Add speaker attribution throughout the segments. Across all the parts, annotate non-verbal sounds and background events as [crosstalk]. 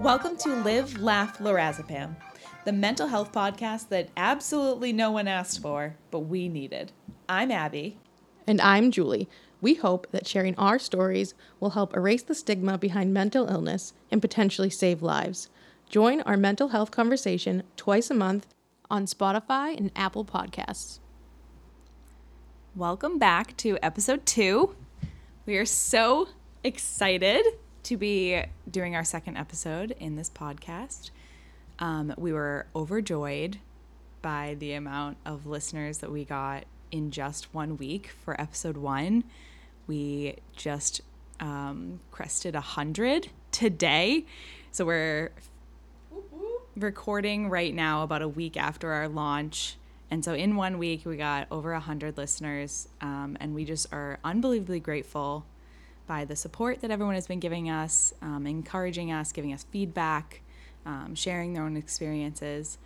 Speaker 1: Welcome to Live, Laugh, Lorazepam, the mental health podcast that absolutely no one asked for, but we needed. I'm Abby.
Speaker 2: And I'm Julie. We hope that sharing our stories will help erase the stigma behind mental illness and potentially save lives. Join our mental health conversation twice a month on Spotify and Apple Podcasts.
Speaker 1: Welcome back to episode two. We are so excited to be doing our second episode in this podcast. Um, we were overjoyed by the amount of listeners that we got in just one week for episode one. We just um, crested a hundred today, so we're recording right now about a week after our launch. And so in one week, we got over 100 listeners, um, and we just are unbelievably grateful by the support that everyone has been giving us, um, encouraging us, giving us feedback, um, sharing their own experiences.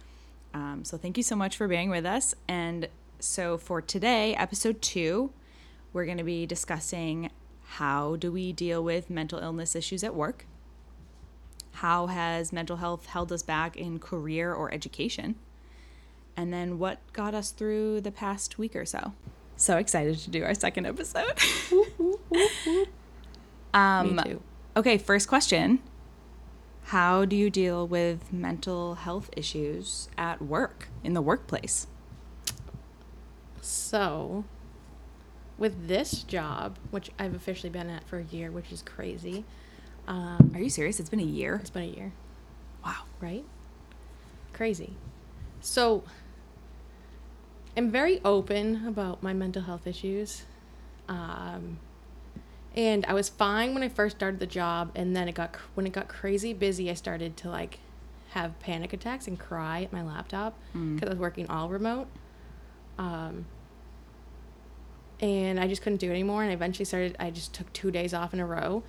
Speaker 1: Um, so thank you so much for being with us. And so for today, episode two, we're going to be discussing how do we deal with mental illness issues at work? How has mental health held us back in career or education? And then what got us through the past week or so? So excited to do our second episode. [laughs] um,
Speaker 2: Me too.
Speaker 1: Okay, first question. How do you deal with mental health issues at work, in the workplace?
Speaker 2: So, with this job, which I've officially been at for a year, which is crazy, um,
Speaker 1: Are you serious? It's been a year.
Speaker 2: it's been a year.
Speaker 1: Wow.
Speaker 2: right? Crazy. So, I'm very open about my mental health issues. Um, and I was fine when I first started the job, and then it got when it got crazy busy, I started to like have panic attacks and cry at my laptop because I was working all remote. Um, and I just couldn't do it anymore. And I eventually started. I just took two days off in a row,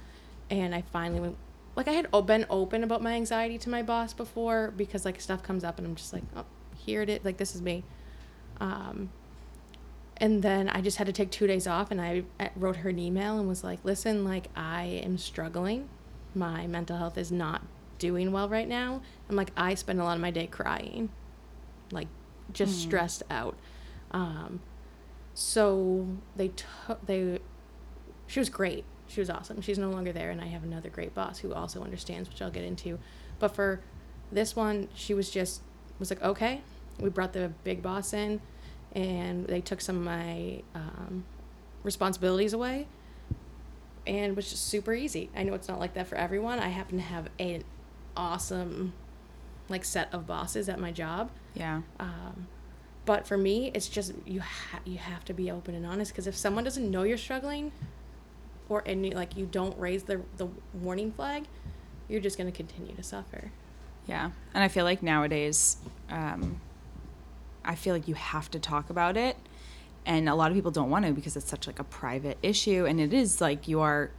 Speaker 2: and I finally went. Like I had been open about my anxiety to my boss before because like stuff comes up and I'm just like, oh, here it is. Like this is me. Um, and then I just had to take two days off, and I wrote her an email and was like, listen, like I am struggling. My mental health is not doing well right now. I'm like, I spend a lot of my day crying, like just stressed out. Um, so they took they she was great she was awesome she's no longer there and i have another great boss who also understands which i'll get into but for this one she was just was like okay we brought the big boss in and they took some of my um, responsibilities away and it was just super easy i know it's not like that for everyone i happen to have an awesome like set of bosses at my job
Speaker 1: Yeah.
Speaker 2: um, but for me, it's just you ha- you have to be open and honest because if someone doesn't know you're struggling, or and you, like you don't raise the the warning flag, you're just gonna continue to suffer.
Speaker 1: Yeah. And I feel like nowadays, um, I feel like you have to talk about it. And a lot of people don't want to because it's such like a private issue. And it is like you are,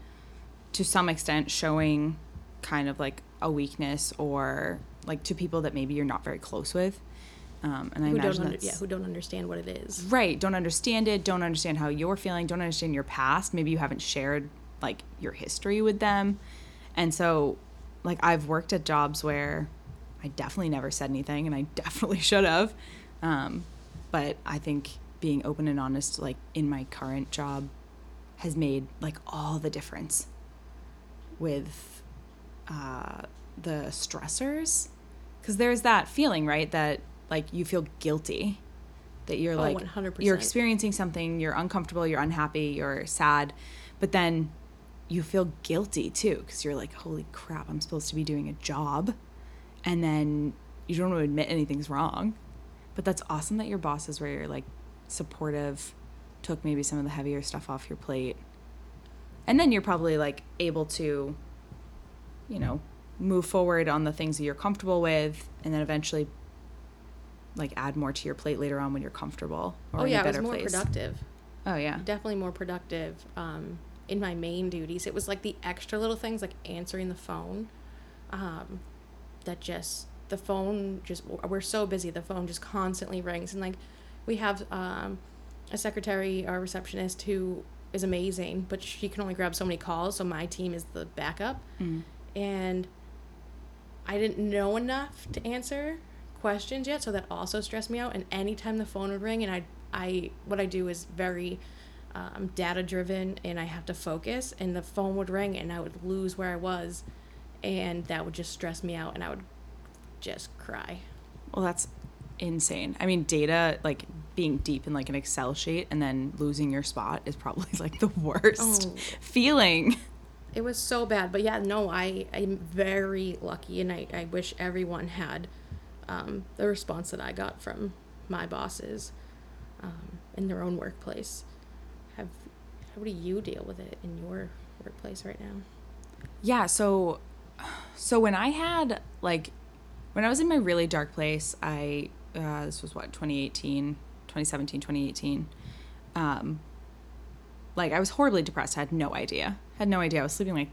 Speaker 1: to some extent, showing kind of like a weakness or like to people that maybe you're not very close with. Um, and I
Speaker 2: who
Speaker 1: imagine
Speaker 2: under- yeah who don't understand what it is.
Speaker 1: right don't understand it don't understand how you're feeling don't understand your past maybe you haven't shared like your history with them and so like i've worked at jobs where i definitely never said anything and i [laughs] definitely should have um, but i think being open and honest like in my current job has made like all the difference with uh, the stressors because there's that feeling right that like you feel guilty that you're
Speaker 2: Oh,
Speaker 1: like
Speaker 2: 100%.
Speaker 1: you're experiencing something you're uncomfortable you're unhappy you're sad but then you feel guilty too because you're like holy crap i'm supposed to be doing a job and then you don't want to admit anything's wrong but that's awesome that your bosses were like supportive took maybe some of the heavier stuff off your plate and then you're probably like able to you know move forward on the things that you're comfortable with and then eventually like add more to your plate later on when you're comfortable or
Speaker 2: oh
Speaker 1: in
Speaker 2: yeah, it was more
Speaker 1: place.
Speaker 2: productive.
Speaker 1: Oh yeah.
Speaker 2: Definitely more productive um, in my main duties. It was like the extra little things like answering the phone. Um, that just the phone just we're so busy the phone just constantly rings and like we have um, a secretary or receptionist who is amazing, but she can only grab so many calls. So my team is the backup,
Speaker 1: Mm.
Speaker 2: and I didn't know enough to answer questions yet, so that also stressed me out. And anytime the phone would ring, and I, I, what I do is very um, data driven, and I have to focus. And the phone would ring, and I would lose where I was, and that would just stress me out, and I would just cry.
Speaker 1: Well, that's insane. I mean, data like being deep in like an Excel sheet and then losing your spot is probably [laughs] like the worst
Speaker 2: Oh.
Speaker 1: feeling.
Speaker 2: It was so bad, but yeah, no, I I'm very lucky, and I I wish everyone had um, the response that I got from my bosses um, in their own workplace. Have how do you deal with it in your workplace right now?
Speaker 1: Yeah, so so when I had like when I was in my really dark place, I uh, this was what 2018, 2017, 2018. Um like I was horribly depressed. I had no idea. Had no idea. I was sleeping like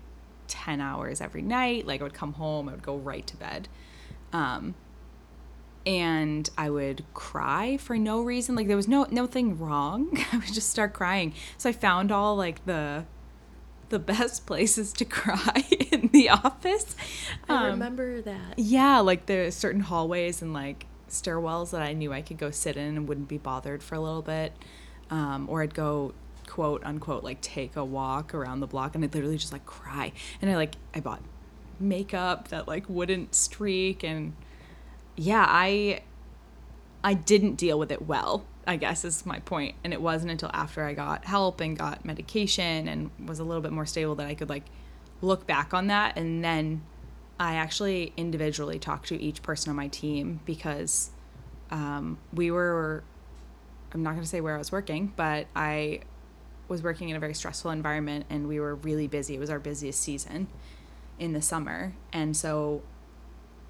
Speaker 1: 10 hours every night. Like I would come home, I would go right to bed. Um and I would cry for no reason. Like there was no nothing wrong. [laughs] I would just start crying. So I found all like the the best [laughs] places to cry [laughs] in the office.
Speaker 2: I
Speaker 1: Um,
Speaker 2: remember that.
Speaker 1: yeah, like there's certain hallways and like stairwells that I knew I could go sit in and wouldn't be bothered for a little bit. Um, or I'd go quote unquote like take a walk around the block and I'd literally just like cry. And I like I bought makeup that like wouldn't streak and yeah, I I didn't deal with it well, I guess is my point. And it wasn't until after I got help and got medication and was a little bit more stable that I could like look back on that and then I actually individually talked to each person on my team because um, we were I'm not going to say where I was working, but I was working in a very stressful environment and we were really busy. It was our busiest season in the summer. And so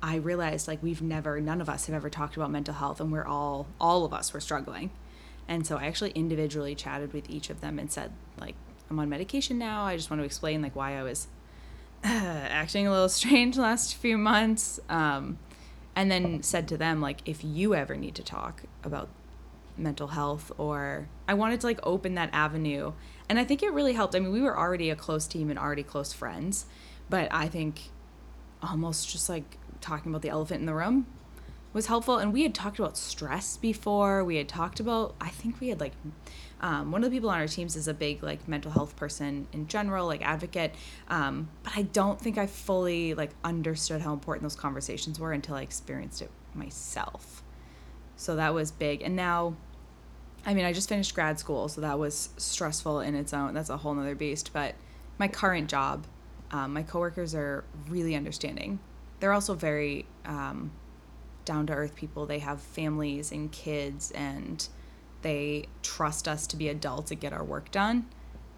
Speaker 1: I realized like we've never none of us have ever talked about mental health and we're all all of us were struggling. And so I actually individually chatted with each of them and said like I'm on medication now. I just want to explain like why I was [sighs] acting a little strange last few months. Um, and then said to them like if you ever need to talk about mental health or I wanted to like open that avenue. And I think it really helped. I mean, we were already a close team and already close friends, but I think almost just like talking about the elephant in the room was helpful. And we had talked about stress before. We had talked about, I think we had like, um, one of the people on our teams is a big like mental health person in general, like advocate. Um, but I don't think I fully like understood how important those conversations were until I experienced it myself. So that was big. And now, I mean, I just finished grad school, so that was stressful in its own. That's a whole nother beast. But my current job, um, my coworkers are really understanding. They're also very um, down to earth people. They have families and kids, and they trust us to be adults and get our work done.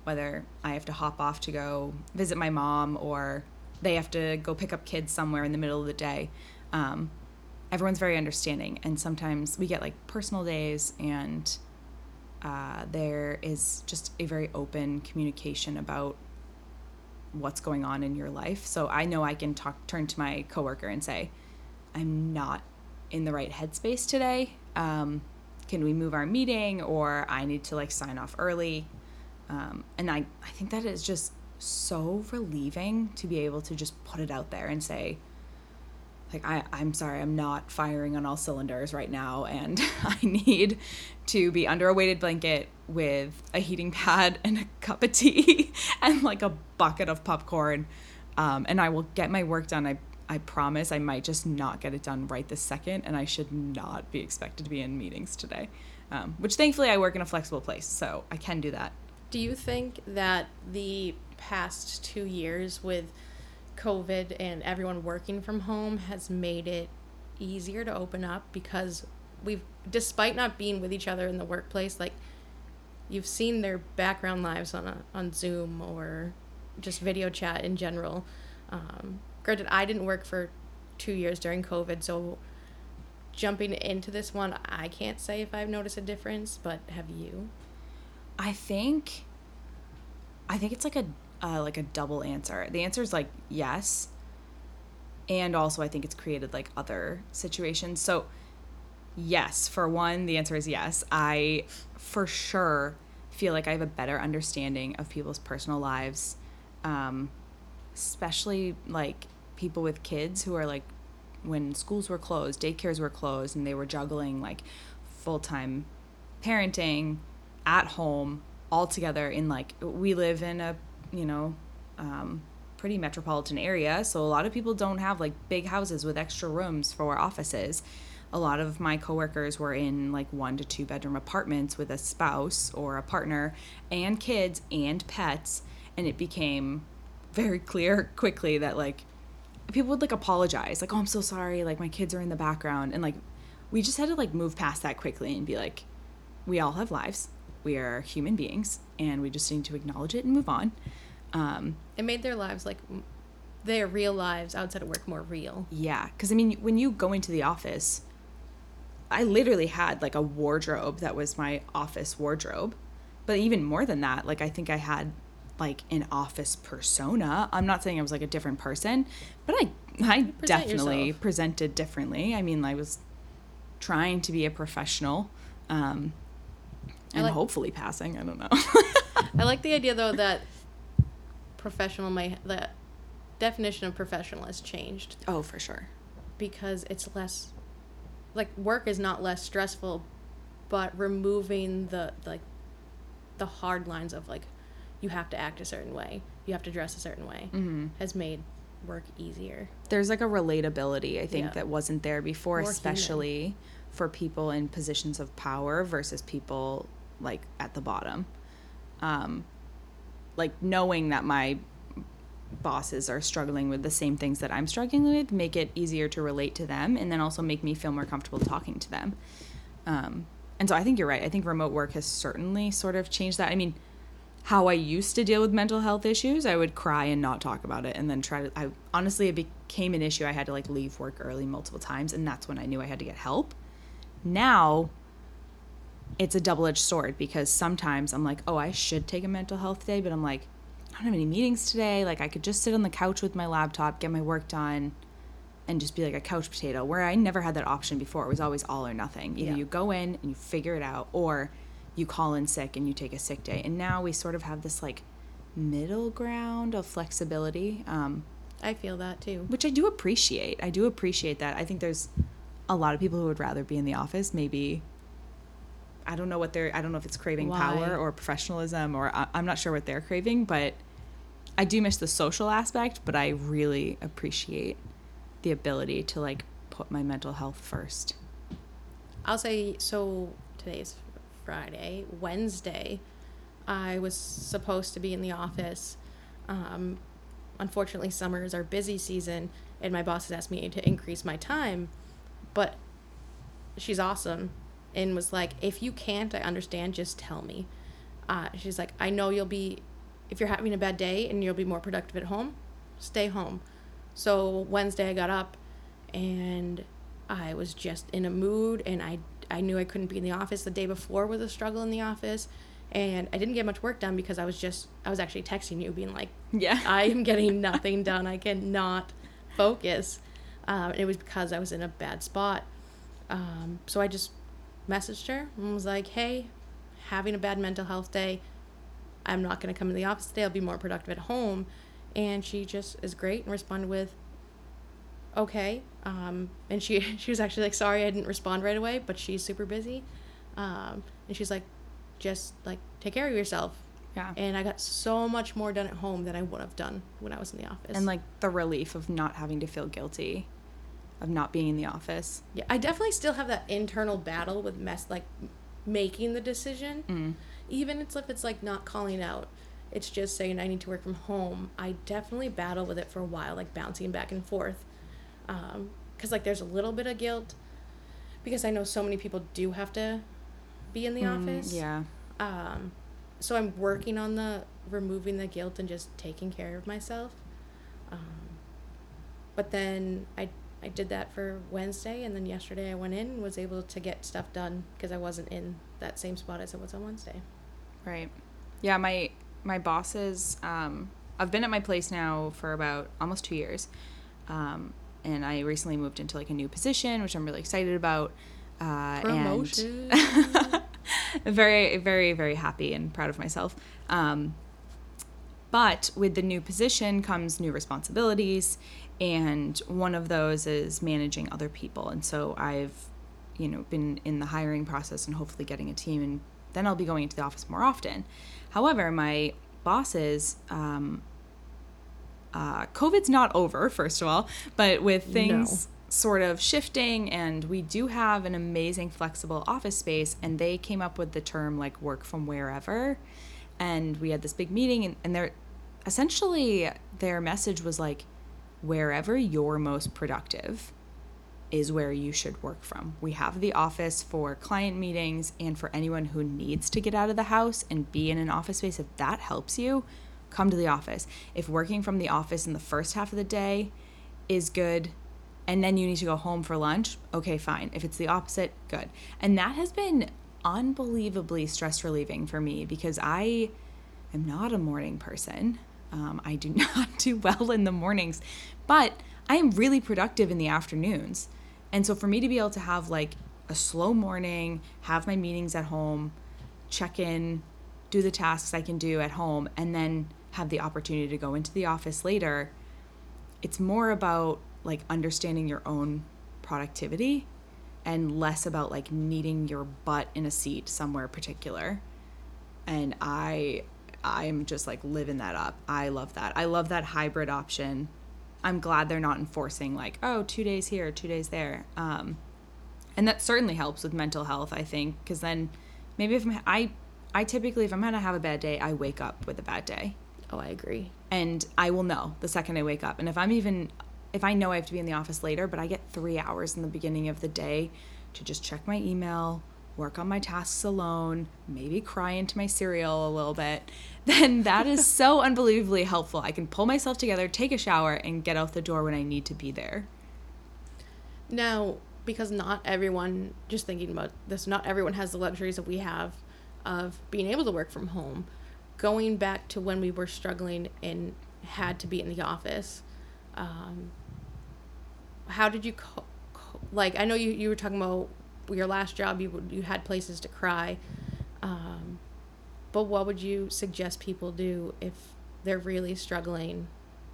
Speaker 1: Whether I have to hop off to go visit my mom or they have to go pick up kids somewhere in the middle of the day. Um, everyone's very understanding and sometimes we get like personal days and uh, there is just a very open communication about what's going on in your life. So i know i can talk turn to my coworker and say i'm not in the right headspace today. Um, can we move our meeting or i need to like sign off early? Um, and I, I think that is just so relieving to be able to just put it out there and say like I, i'm sorry i'm not firing on all cylinders right now and [laughs] i need to be under a weighted blanket with a heating pad [laughs] and a cup of tea [laughs] and like a bucket of popcorn um, and i will get my work done. I i promise i might just not get it done right this second and i should not be expected to be in meetings today um, which thankfully i work in a flexible place so i can do that.
Speaker 2: Do you think that the past two years with COVID and everyone working from home has made it easier to open up because we've, despite not being with each other in the workplace, like you've seen their background lives on a, on Zoom or just video chat in general. Um, granted, I didn't work for two years during COVID, so jumping into this one, I can't say if I've noticed a difference, but have you?
Speaker 1: I think I think it's like a uh, like a double answer. The answer is like yes. And also I think it's created like other situations. So Yes, for one, the answer is yes. I for sure feel like I have a better understanding of people's personal lives, um, especially like people with kids who are like when schools were closed, daycares were closed, and they were juggling like full time parenting at home all together in like we live in a you know um, pretty metropolitan area so a lot of people don't have like big houses with extra rooms for offices. A lot of my coworkers were in like one to two bedroom apartments with a spouse or a partner and kids and pets and it became very clear [laughs] quickly that like people would like apologize like oh i'm so sorry like my kids are in the background and like we just had to like move past that quickly and be like we all have lives we are human beings and we just need to acknowledge it and move on um,
Speaker 2: It made their lives like their real lives outside of work more real.
Speaker 1: yeah because i mean when you go into the office i literally had like a wardrobe that was my office wardrobe but even more than that like i think i had like an office persona i'm not saying i was like a different person but i i definitely
Speaker 2: yourself.
Speaker 1: presented differently i mean i was trying to be a professional um and
Speaker 2: like-
Speaker 1: hopefully passing i don't know
Speaker 2: I like the idea though that professional my the definition of professional has changed
Speaker 1: oh for sure
Speaker 2: because it's less like work is not less stressful but removing the like the hard lines of like you have to act a certain way you have to dress a certain way
Speaker 1: Mm-hmm.
Speaker 2: has made work easier
Speaker 1: there's like a relatability I think
Speaker 2: Yeah.
Speaker 1: that wasn't there before,
Speaker 2: More human.
Speaker 1: especially for people in positions of power versus people like at the bottom. Um, like knowing that my bosses are struggling with the same things that I'm struggling with make it easier to relate to them and then also make me feel more comfortable talking to them. Um, and so I think you're right. I think remote work has certainly sort of changed that. I mean, how I used to deal with mental health issues, I would cry and not talk about it and then try to I honestly it became an issue I had to like leave work early multiple times and that's when I knew I had to get help. Now it's a double-edged sword because sometimes I'm like, "Oh, I should take a mental health day," but I'm like, I don't have any meetings today. Like I could just sit on the couch with my laptop, get my work done and just be like a couch potato where I never had that option before. It was always all or nothing. Either
Speaker 2: Yeah.
Speaker 1: you go in and you figure it out or you call in sick and you take a sick day. And now we sort of have this like middle ground of flexibility, um,
Speaker 2: i feel that too
Speaker 1: which I do appreciate. I do appreciate that. I think there's a lot of people who would rather be in the office. Maybe I don't know what they're. I don't know if it's craving
Speaker 2: Why?
Speaker 1: power or professionalism, or I, I'm not sure what they're craving. But I do miss the social aspect. But I really appreciate the ability to like put my mental health first.
Speaker 2: I'll say so. Today's Friday. Wednesday, I was supposed to be in the office. Um, unfortunately, summer is our busy season, and my boss has asked me to increase my time. But she's awesome and was like, if you can't, I understand, just tell me. Uh, she's like, I know you'll be, if you're having a bad day and you'll be more productive at home, stay home. So Wednesday, I got up and I was just in a mood and I, I knew I couldn't be in the office. The day before was a struggle in the office. And I didn't get much work done because I was just, I was actually texting you, being like,
Speaker 1: Yeah. [laughs]
Speaker 2: I am getting nothing done. I cannot focus. Um, it was because I was in a bad spot. Um, so I just messaged her and was like, hey, having a bad mental health day. I'm not going to come to the office today. I'll be more productive at home. And she just is great and responded with, okay. Um, and she, [laughs] she was actually like, sorry I didn't respond right away, but she's super busy. Um, and she's like, just like take care of yourself.
Speaker 1: yeah.
Speaker 2: And I got so much more done at home than I would have done when I was in the office.
Speaker 1: and like the relief of not having to feel guilty of not being in the office.
Speaker 2: yeah, I definitely still have that internal battle with mess like making the decision.
Speaker 1: Mm.
Speaker 2: Even it's if it's like not calling out, it's just saying I need to work from home. I definitely battle with it for a while, like bouncing back and forth. Um, cause like there's a little bit of guilt because I know so many people do have to be in the
Speaker 1: Mm,
Speaker 2: office.
Speaker 1: Yeah.
Speaker 2: Um, so I'm working on the removing the guilt and just taking care of myself. Um, but then I I did that for Wednesday, and then yesterday I went in and was able to get stuff done because I wasn't in that same spot as I was on Wednesday.
Speaker 1: Right. Yeah, my my bosses um I've been at my place now for about almost 2 years. Um and I recently moved into like a new position, which I'm really excited about. Uh,
Speaker 2: Promotion.
Speaker 1: And [laughs] very, very, very happy and proud of myself. Um, but with the new position comes new responsibilities, and one of those is managing other people. And so I've, you know, been in the hiring process and hopefully getting a team, and then I'll be going into the office more often. However, my bosses, um, uh, COVID's not over, first of all, but with things sort of shifting, and we do have an amazing flexible office space, and they came up with the term like work from wherever. And we had this big meeting, and, and they're essentially their message was like, wherever you're most productive is where you should work from. We have the office for client meetings and for anyone who needs to get out of the house and be in an office space. If that helps you, come to the office. If working from the office in the first half of the day is good and then you need to go home for lunch, okay, fine. If it's the opposite, good. And that has been unbelievably stress relieving for me because I am not a morning person. Um, I do [laughs] not do well in the mornings, but I am really productive in the afternoons. And so for me to be able to have like a slow morning, have my meetings at home, check in, do the tasks I can do at home, and then have the opportunity to go into the office later, it's more about like understanding your own productivity and less about like needing your butt in a seat somewhere particular. And I I'm just like living that up. I love that. I love that hybrid option. I'm glad they're not enforcing like, oh, two days here, two days there. Um, and that certainly helps with mental health, I think, because then maybe if I'm, I, I typically, if I'm gonna have a bad day, I wake up with a bad day.
Speaker 2: Oh, I agree.
Speaker 1: And I will know the second I wake up. And if I'm even, if I know I have to be in the office later, but I get three hours in the beginning of the day to just check my email, work on my tasks alone, maybe cry into my cereal a little bit, [laughs] then that is so [laughs] unbelievably helpful. I can pull myself together, take a shower, and get out the door when I need to be there.
Speaker 2: Now, because not everyone, just thinking about this, not everyone has the luxuries that we have of being able to work from home. Going back to when we were struggling and had to be in the office, um, how did you co- co- like? I know you, you were talking about your last job. You you had places to cry, um, but what would you suggest people do if they're really struggling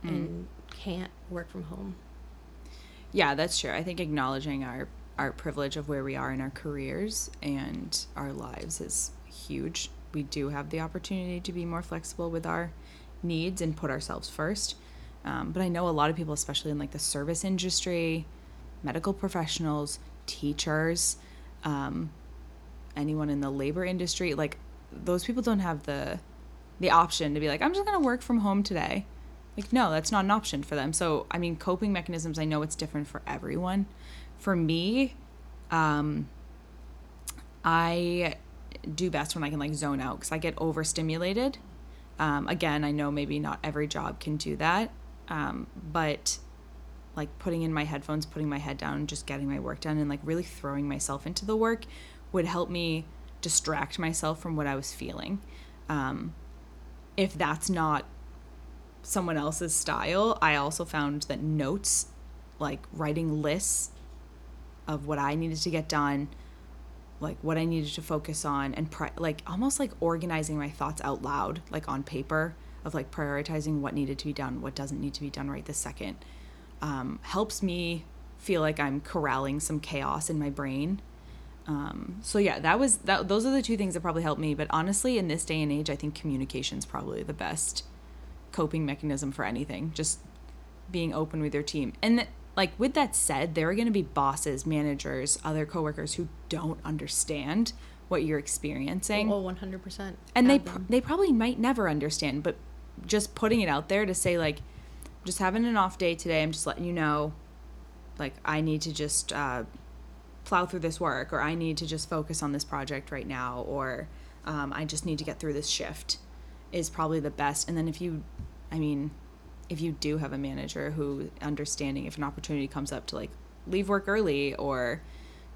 Speaker 2: and can't work from home?
Speaker 1: Yeah, that's true. I think acknowledging our our privilege of where we are in our careers and our lives is huge. We do have the opportunity to be more flexible with our needs and put ourselves first. Um, but I know a lot of people, especially in like the service industry, medical professionals, teachers, um, anyone in the labor industry, like those people don't have the the option to be like, I'm just gonna work from home today. Like, no, that's not an option for them. So, I mean, coping mechanisms, I know it's different for everyone. For me, um, I do best when I can like zone out because I get overstimulated. Um, again, I know maybe not every job can do that, um, but like putting in my headphones, putting my head down, just getting my work done, and like really throwing myself into the work would help me distract myself from what I was feeling. Um, if that's not someone else's style, I also found that notes, like writing lists of what I needed to get done, like what I needed to focus on, and pri- like almost like organizing my thoughts out loud, like on paper, of like prioritizing what needed to be done, what doesn't need to be done right this second, um, helps me feel like I'm corralling some chaos in my brain. Um, so yeah, that was that. Those are the two things that probably helped me. But honestly, in this day and age, I think communication is probably the best coping mechanism for anything. Just being open with your team. And th- like with that said, there are going to be bosses, managers, other coworkers who don't understand what you're experiencing.
Speaker 2: Oh, 100%.
Speaker 1: and they pr- they probably might never understand, but just putting it out there to say like just having an off day today. I'm just letting you know like I need to just uh, plow through this work or I need to just focus on this project right now or um, I just need to get through this shift is probably the best. And then if you, I mean, if you do have a manager who understanding if an opportunity comes up to like leave work early or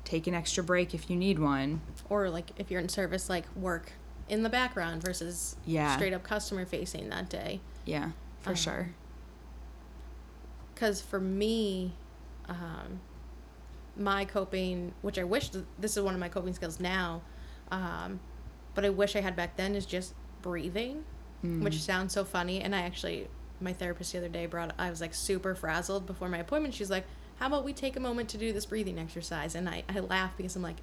Speaker 1: take an extra break if you need one.
Speaker 2: or like if you're in service like work in the background versus
Speaker 1: Yeah.
Speaker 2: straight up customer facing that day
Speaker 1: Yeah, for
Speaker 2: Um,
Speaker 1: sure.
Speaker 2: Because for me um, my coping, which I wish th- this is one of my coping skills now, um, but I wish I had back then, is just breathing, which sounds so funny. And I actually, my therapist the other day brought, I was like super frazzled before my appointment. She's like, how about we take a moment to do this breathing exercise? And I, I laugh because I'm like,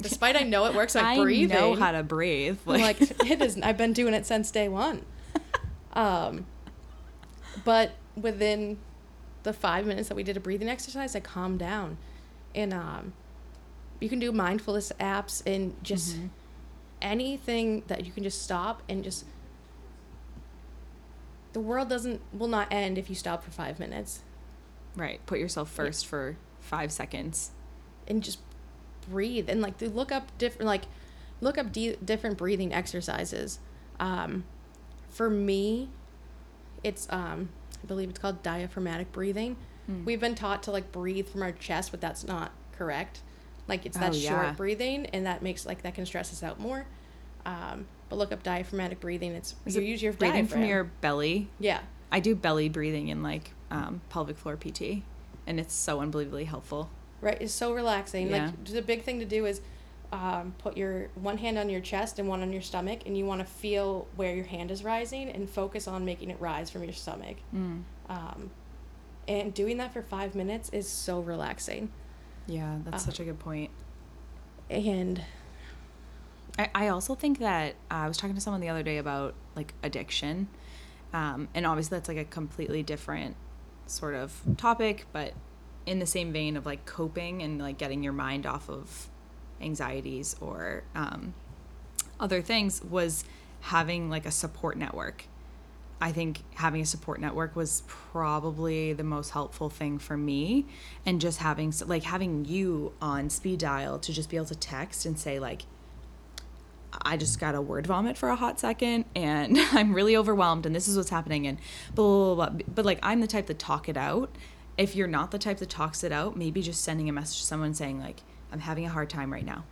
Speaker 2: despite I know it works, like [laughs]
Speaker 1: I
Speaker 2: breathing.
Speaker 1: know how to breathe.
Speaker 2: I'm like it is. I've been doing it since day one. [laughs] Um, but within the five minutes that we did a breathing exercise, I calmed down, and um, you can do mindfulness apps and just
Speaker 1: Mm-hmm.
Speaker 2: anything that you can just stop and just. The world doesn't will not end if you stop for five minutes
Speaker 1: right. Put yourself first for five seconds.
Speaker 2: and just breathe and like look up different like look up de- different breathing exercises um for me it's um i believe it's called diaphragmatic breathing
Speaker 1: Hmm.
Speaker 2: we've been taught to like breathe from our chest but that's not correct like it's that
Speaker 1: Oh,
Speaker 2: short
Speaker 1: yeah.
Speaker 2: breathing and that makes like that can stress us out more um but look up diaphragmatic breathing it's
Speaker 1: Is
Speaker 2: you
Speaker 1: it
Speaker 2: use your
Speaker 1: breathing from your belly.
Speaker 2: yeah
Speaker 1: I do belly breathing in like um, pelvic floor PT, and it's so unbelievably helpful.
Speaker 2: Right, it's so relaxing.
Speaker 1: Yeah.
Speaker 2: Like the big thing to do is um, put your one hand on your chest and one on your stomach, and you want to feel where your hand is rising and focus on making it rise from your stomach.
Speaker 1: Mm.
Speaker 2: Um, and doing that for five minutes is so relaxing.
Speaker 1: Yeah, that's such a good point.
Speaker 2: And
Speaker 1: I, I also think that uh, I was talking to someone the other day about like addiction. Um, and obviously, that's like a completely different sort of topic, but in the same vein of like coping and like getting your mind off of anxieties or um, other things was having like a support network. I think having a support network was probably the most helpful thing for me and just having like having you on speed dial to just be able to text and say like I just got a word vomit for a hot second and [laughs] I'm really overwhelmed and this is what's happening and blah, blah, blah, blah. But like, I'm the type to talk it out. If you're not the type that talks it out, maybe just sending a message to someone saying, like, I'm having a hard time right now.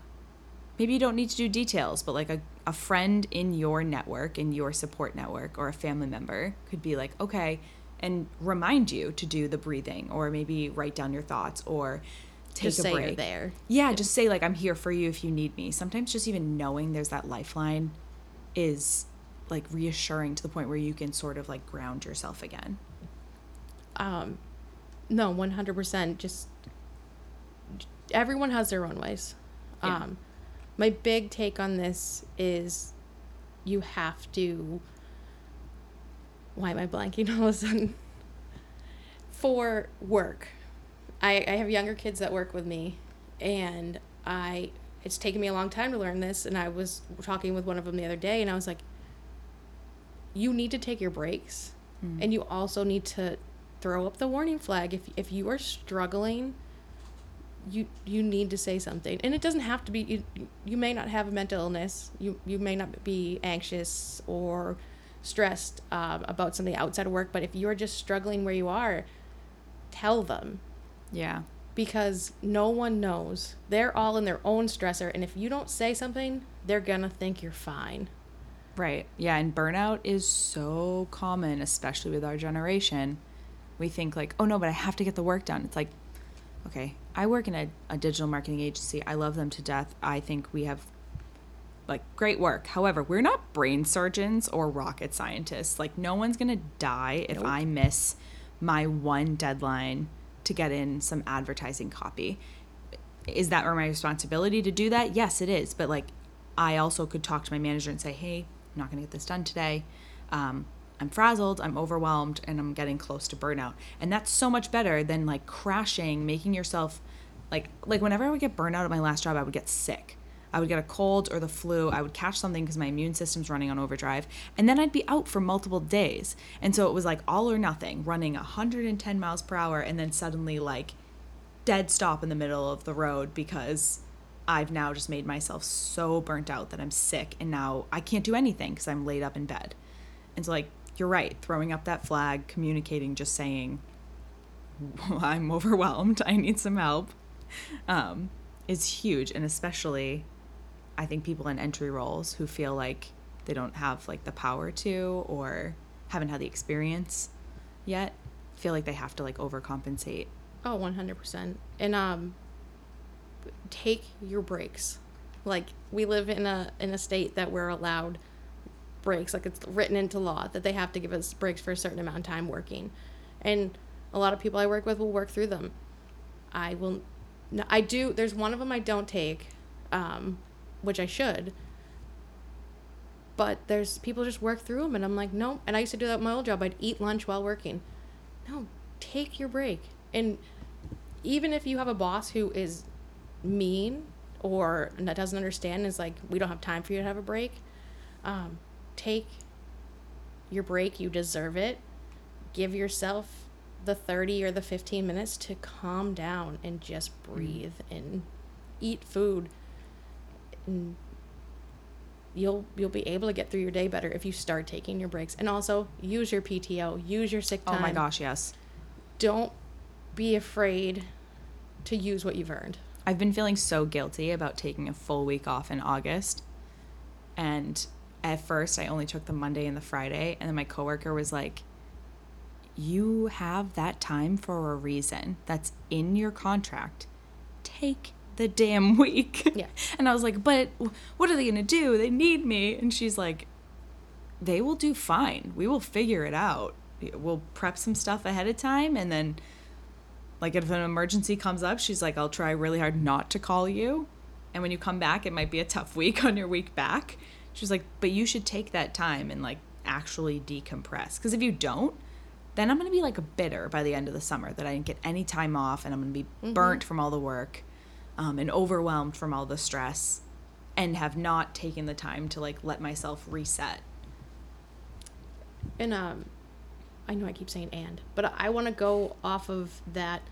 Speaker 1: Maybe you don't need to do details, but like a, a friend in your network, in your support network, or a family member could be like, okay, and remind you to do the breathing, or maybe write down your thoughts, or take
Speaker 2: just
Speaker 1: a
Speaker 2: say
Speaker 1: break.
Speaker 2: you're there.
Speaker 1: Yeah, just say like I'm here for you if you need me. Sometimes just even knowing there's that lifeline is like reassuring to the point where you can sort of like ground yourself again.
Speaker 2: Um, no, one hundred percent. Just everyone has their own ways.
Speaker 1: Yeah.
Speaker 2: Um, my big take on this is you have to. Why am I blanking [laughs] all of a sudden? For work, I, I have younger kids that work with me, and I it's taken me a long time to learn this. And I was talking with one of them the other day, and I was like, "You need to take your breaks, and you also need to throw up the warning flag if if you are struggling." You you need to say something and it doesn't have to be you, you may not have a mental illness you you may not be anxious or stressed um, about something outside of work but if you're just struggling where you are tell them
Speaker 1: Yeah.
Speaker 2: because no one knows they're all in their own stressor and if you don't say something they're gonna think you're fine
Speaker 1: Right. Yeah, and burnout is so common, especially with our generation. We think like, "Oh no, but I have to get the work done." It's like, okay, I work in a, a digital marketing agency. I love them to death. I think we have like great work. However, we're not brain surgeons or rocket scientists. Like no one's going to die if
Speaker 2: Nope.
Speaker 1: I miss my one deadline to get in some advertising copy. Is that my responsibility to do that? Yes, it is. But like I also could talk to my manager and say, "Hey, I'm not going to get this done today. Um, I'm frazzled, I'm overwhelmed, and I'm getting close to burnout." And that's so much better than like crashing, making yourself like like whenever I would get burnout at my last job, I would get sick. I would get a cold or the flu. I would catch something because my immune system's running on overdrive, and then I'd be out for multiple days. And so it was like all or nothing, running 110 miles per hour, and then suddenly like dead stop in the middle of the road because I've now just made myself so burnt out that I'm sick and now I can't do anything because I'm laid up in bed. And so, like, you're right, throwing up that flag, communicating, just saying, I'm [laughs] overwhelmed, I need some help, [laughs] um, is huge. And especially, I think people in entry roles who feel like they don't have like the power to or haven't had the experience yet feel like they have to like overcompensate
Speaker 2: Oh, 100%. And um take your breaks. Like we live in a in a state that we're allowed breaks. Like it's written into law that they have to give us breaks for a certain amount of time working. And a lot of people I work with will work through them. I will no, I do there's one of them I don't take um which I should. But there's people just work through them and I'm like, "No." And I used to do that at my old job. I'd eat lunch while working. No, take your break. And even if you have a boss who is mean or that doesn't understand is like we don't have time for you to have a break um, take your break you deserve it give yourself the 30 or the 15 minutes to calm down and just mm. breathe and eat food and you'll you'll be able to get through your day better if you start taking your breaks and also use your PTO use your sick time
Speaker 1: Oh my gosh, yes.
Speaker 2: don't be afraid to use what you've earned
Speaker 1: I've been feeling so guilty about taking a full week off in August. And at first, I only took the Monday and the Friday. And then my coworker was like, You have that time for a reason. That's in your contract. Take the damn [laughs] week.
Speaker 2: Yeah.
Speaker 1: And I was like, But what are they going to do? They need me. And she's like, They will do fine. We will figure it out. We'll prep some stuff ahead of time and then like if an emergency comes up, she's like, I'll try really hard not to call you. And when you come back, it might be a tough [laughs] week on your week back. She's like, but you should take that time and like actually decompress. Because if you don't, then I'm going to be like a bitter by the end of the summer that I didn't get any time off and I'm going to be burnt from all the work um, and overwhelmed from all the stress and have not taken the time to like let myself reset.
Speaker 2: and um i know i keep saying and but i want to go off of that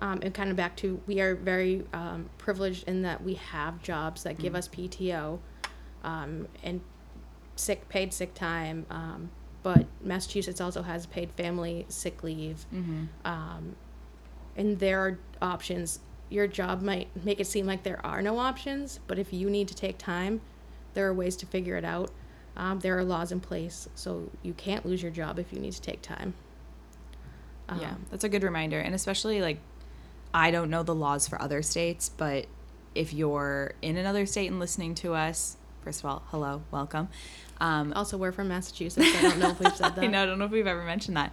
Speaker 2: um, and kind of back to we are very um, privileged in that we have jobs that give us pto um, and sick paid sick time um, but massachusetts also has paid family sick leave um, and there are options your job might make it seem like there are no options but if you need to take time there are ways to figure it out um, there are laws in place so you can't lose your job if you need to take time
Speaker 1: yeah,
Speaker 2: Um,
Speaker 1: that's a good reminder. And especially like, I don't know the laws for other states, but if you're in another state and listening to us, first of all, hello, welcome. Um,
Speaker 2: also we're from massachusetts i don't know if we've said [laughs] that
Speaker 1: I know, I don't know if we've ever mentioned that.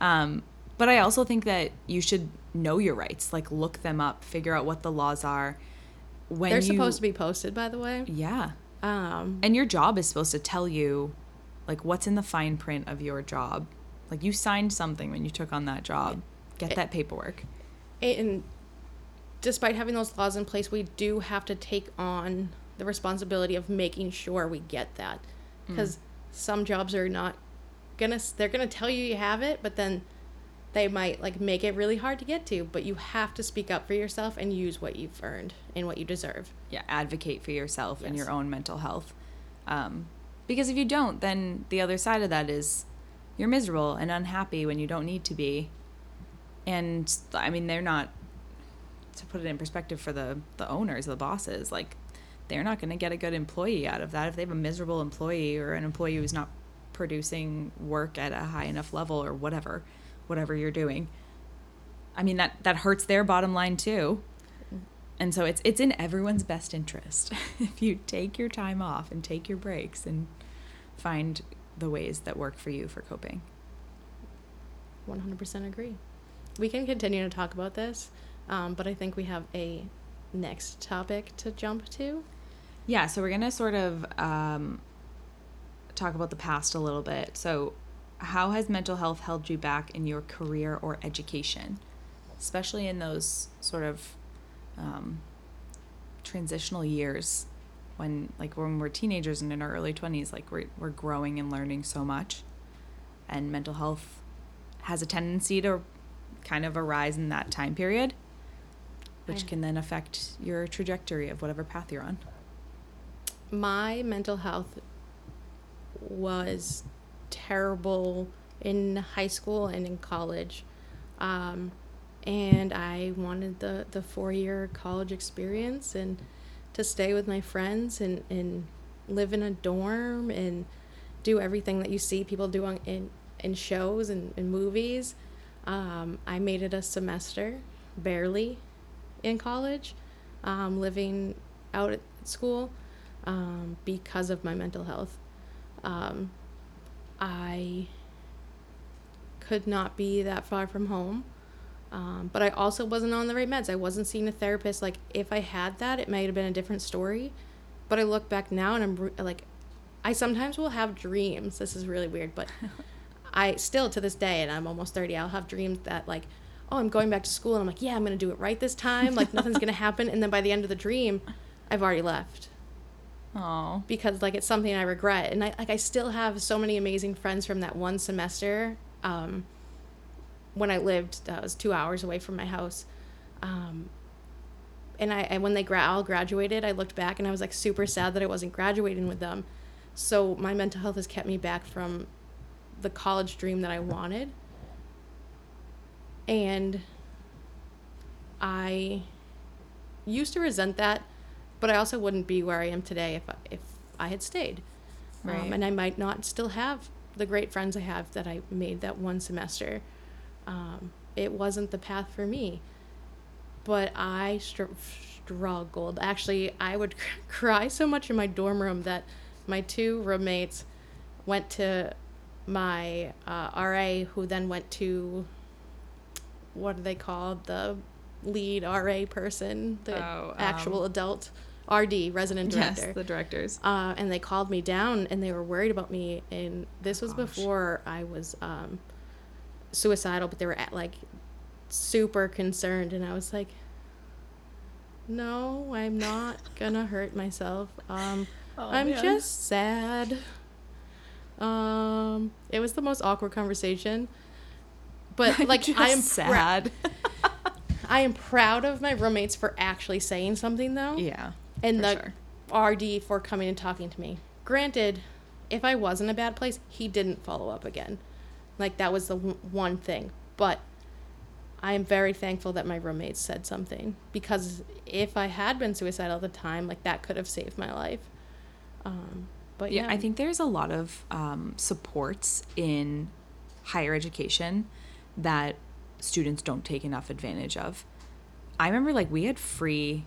Speaker 1: Um, but I also think that you should know your rights, like look them up, figure out what the laws are. When
Speaker 2: they're
Speaker 1: you,
Speaker 2: supposed to be posted by the way
Speaker 1: yeah,
Speaker 2: um,
Speaker 1: and your job is supposed to tell you, like what's in the fine print of your job. Like you signed something when you took on that job. Get that paperwork.
Speaker 2: and despite having those laws in place, we do have to take on the responsibility of making sure we get that, because some jobs are not gonna they're gonna tell you you have it, but then they might like make it really hard to get to. But you have to speak up for yourself and use what you've earned and what you deserve.
Speaker 1: yeah, advocate for yourself and your own mental health. Um, because if you don't, then the other side of that is you're miserable and unhappy when you don't need to be. And I mean, they're not, to put it in perspective for the, the owners, the bosses, like, they're not going to get a good employee out of that. If they have a miserable employee or an employee who's not producing work at a high enough level or whatever, whatever you're doing, I mean, that, that hurts their bottom line too. And so it's it's in everyone's best interest [laughs] if you take your time off and take your breaks and find the ways that work for you for coping.
Speaker 2: One hundred percent agree. We can continue to talk about this, um, but I think we have a next topic to jump to.
Speaker 1: Yeah, so we're gonna sort of um, talk about the past a little bit. So, how has mental health held you back in your career or education, especially in those sort of um, transitional years when, like, when we're teenagers and in our early twenties, like we're we're growing and learning so much, and mental health has a tendency to kind of arise in that time period, which can then affect your trajectory of whatever path you're on.
Speaker 2: My mental health was terrible in high school and in college. Um, and I wanted the, the four year college experience and to stay with my friends and, and live in a dorm and do everything that you see people do on, in, in shows and, and movies. Um, I made it a semester barely in college, um, living out at school um, because of my mental health. Um, I could not be that far from home. Um, but I also wasn't on the right meds. I wasn't seeing a therapist. Like, if I had that, it might have been a different story. But I look back now and I'm re- like, I sometimes will have dreams. This is really weird, but [laughs] I still to this day, and I'm almost 30, I'll have dreams that, like, oh, I'm going back to school. And I'm like, yeah, I'm going to do it right this time. Like, nothing's going [laughs] to happen. And then by the end of the dream, I've already left
Speaker 1: Oh.
Speaker 2: because like it's something I regret, and I like I still have so many amazing friends from that one semester. Um, when I lived, that was two hours away from my house, um, and I and when they gra- all graduated, I looked back and I was like super sad that I wasn't graduating with them. So my mental health has kept me back from the college dream that I wanted, and I used to resent that, but I also wouldn't be where I am today if I, if I had stayed.
Speaker 1: Right.
Speaker 2: Um, and I might not still have the great friends I have that I made that one semester. Um, it wasn't the path for me. But I str- struggled. Actually, I would [laughs] cry so much in my dorm room that my two roommates went to my uh, RA, who then went to what are they called? The lead RA person, the
Speaker 1: Oh,
Speaker 2: actual
Speaker 1: um,
Speaker 2: adult RD, resident director.
Speaker 1: Yes, the directors.
Speaker 2: Uh, and they called me down and they were worried about me. And this was
Speaker 1: Gosh.
Speaker 2: before I was um, suicidal, but they were at, like super concerned. And I was like, no, I'm not gonna hurt myself. Um, [laughs]
Speaker 1: Oh,
Speaker 2: I'm
Speaker 1: man.
Speaker 2: just sad. Um, it was the most awkward conversation. But [laughs] like I am
Speaker 1: sad. [laughs]
Speaker 2: I am proud of my roommates for actually saying something though
Speaker 1: yeah.
Speaker 2: And the
Speaker 1: sure.
Speaker 2: RD for coming and talking to me. Granted, if I was in a bad place, he didn't follow up again. Like that was the w- one thing. But I am very thankful that my roommates said something because if I had been suicidal at the time, like that could have saved my life. Um, but
Speaker 1: yeah,
Speaker 2: yeah,
Speaker 1: I think there's a lot of um, supports in higher education that students don't take enough advantage of. I remember like we had free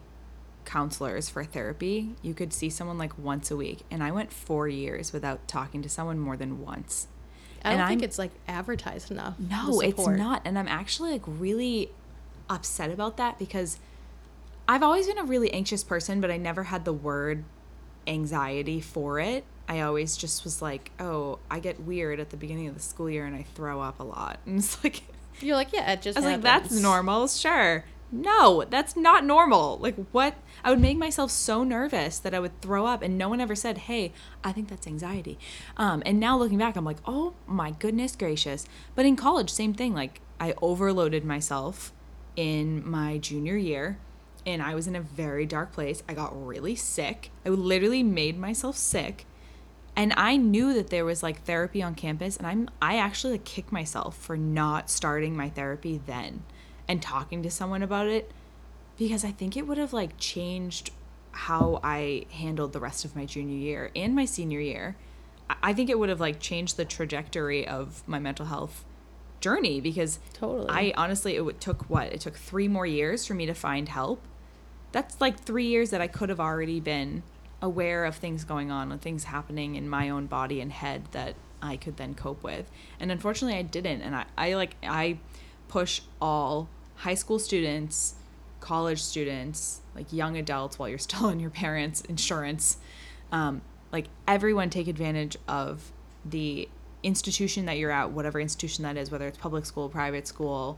Speaker 1: counselors for therapy. You could see someone like once a week, and I went four years without talking to someone more than once.
Speaker 2: I don't
Speaker 1: and
Speaker 2: think
Speaker 1: I'm-
Speaker 2: it's like advertised enough.
Speaker 1: No, it's not. And I'm actually like really upset about that because I've always been a really anxious person, but I never had the word anxiety for it. I always just was like, oh, I get weird at the beginning of the school year and I throw up a lot. [laughs] And it's like,
Speaker 2: You're like, yeah, it just.
Speaker 1: I was like, that's normal, sure. No, that's not normal. Like, what? I would make myself so nervous that I would throw up, and no one ever said, hey, I think that's anxiety. Um, and now looking back, I'm like, oh my goodness gracious. But in college, same thing. Like, I overloaded myself in my junior year, and I was in a very dark place. I got really sick. I literally made myself sick and I knew that there was like therapy on campus and I'm I actually like kicked myself for not starting my therapy then and talking to someone about it because I think it would have like changed how I handled the rest of my junior year and my senior year. I- think it would have like changed the trajectory of my mental health journey because
Speaker 2: Totally.
Speaker 1: I honestly it took what? It took 3 more years for me to find help. That's like 3 years that I could have already been aware of things going on and things happening in my own body and head that I could then cope with. And unfortunately I didn't and I, I like I push all high school students, college students, like young adults while you're still [laughs] on your parents' insurance. Um, like everyone take advantage of the institution that you're at, whatever institution that is, whether it's public school, private school,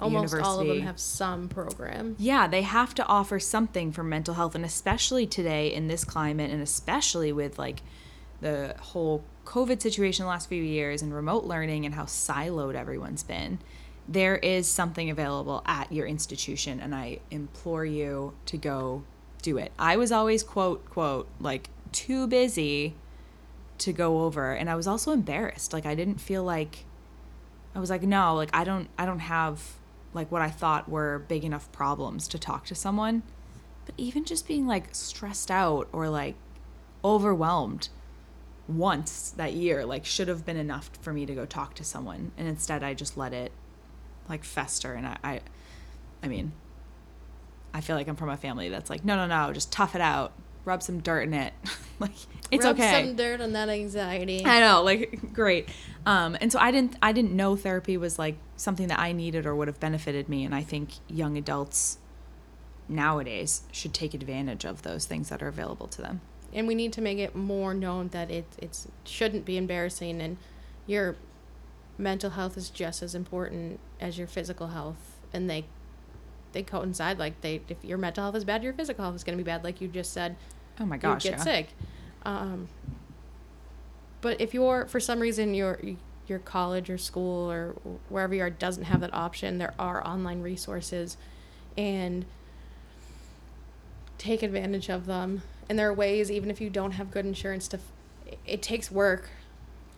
Speaker 2: Almost all of them have some program.
Speaker 1: Yeah, they have to offer something for mental health, and especially today in this climate, and especially with like the whole COVID situation the last few years and remote learning and how siloed everyone's been, there is something available at your institution, and I implore you to go do it. I was always quote quote like too busy to go over, and I was also embarrassed. Like I didn't feel like I was like, no, like I don't I don't have like what I thought were big enough problems to talk to someone. But even just being like stressed out or like overwhelmed once that year like should have been enough for me to go talk to someone and instead I just let it like fester and I, I I mean, I feel like I'm from a family that's like, no, no, no, just tough it out, rub some dirt in it, [laughs] like it's okay.
Speaker 2: Rub
Speaker 1: okay.
Speaker 2: some dirt on that anxiety.
Speaker 1: I know, like great. Um, and so I didn't I didn't know therapy was like something that I needed or would have benefited me. And I think young adults nowadays should take advantage of those things that are available to them.
Speaker 2: and we need to make it more known that it it's shouldn't be embarrassing and your mental health is just as important as your physical health and they they coincide like they if your mental health is bad your physical health is going to be bad like you just said.
Speaker 1: Oh my gosh,
Speaker 2: you get
Speaker 1: yeah.
Speaker 2: sick. Um but if you're for some reason your your college or school or wherever you are doesn't have that option there are online resources and take advantage of them. And there are ways even if you don't have good insurance to it takes work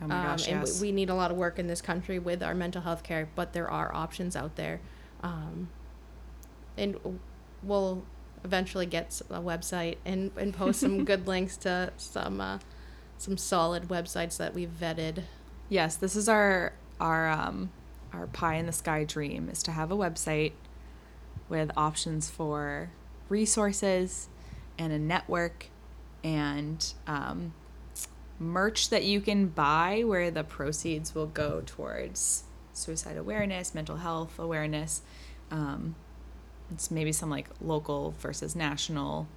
Speaker 1: Oh my gosh,
Speaker 2: and
Speaker 1: yes.
Speaker 2: we need a lot of work in this country with our mental health care but there are options out there um, and we'll eventually get a website and, and post some [laughs] good links to some uh, some solid websites that we've vetted
Speaker 1: Yes, this is our our um our pie in the sky dream is to have a website with options for resources and a network and um, merch that you can buy where the proceeds will go towards suicide awareness, mental health awareness. Um, it's maybe some like local versus national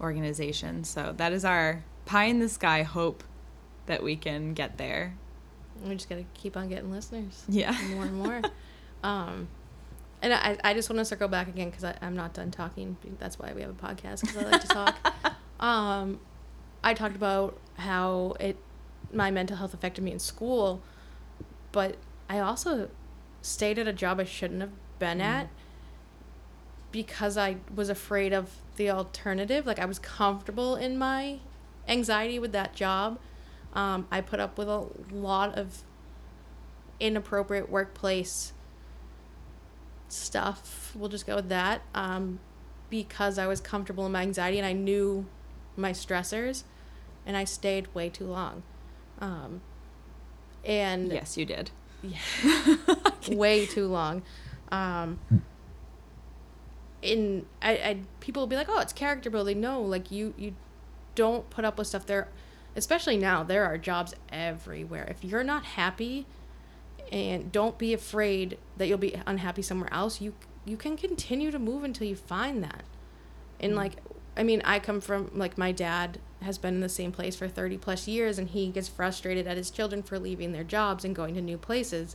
Speaker 1: organization. So that is our pie in the sky hope that we can get there.
Speaker 2: we just got to keep on getting listeners
Speaker 1: Yeah. [laughs]
Speaker 2: more and more um, and I, I just want to circle back again because I'm not done talking. That's why we have a podcast because I like to talk. [laughs] um, I talked about how it my mental health affected me in school, but I also stayed at a job I shouldn't have been at because I was afraid of the alternative. Like I was comfortable in my anxiety with that job. Um, I put up with a lot of inappropriate workplace stuff. We'll just go with that. Um, because I was comfortable in my anxiety and I knew my stressors, and I stayed way too long. Um, and
Speaker 1: Yes, you did.
Speaker 2: Yeah, [laughs] way too long. Um, in I, I people will be like, oh, it's character building. No, like you you don't put up with stuff there. Especially now, there are jobs everywhere. If you're not happy, and don't be afraid that you'll be unhappy somewhere else, you you can continue to move until you find that. And like, I mean, I come from like my dad has been in the same place for 30 plus years and he gets frustrated at his children for leaving their jobs and going to new places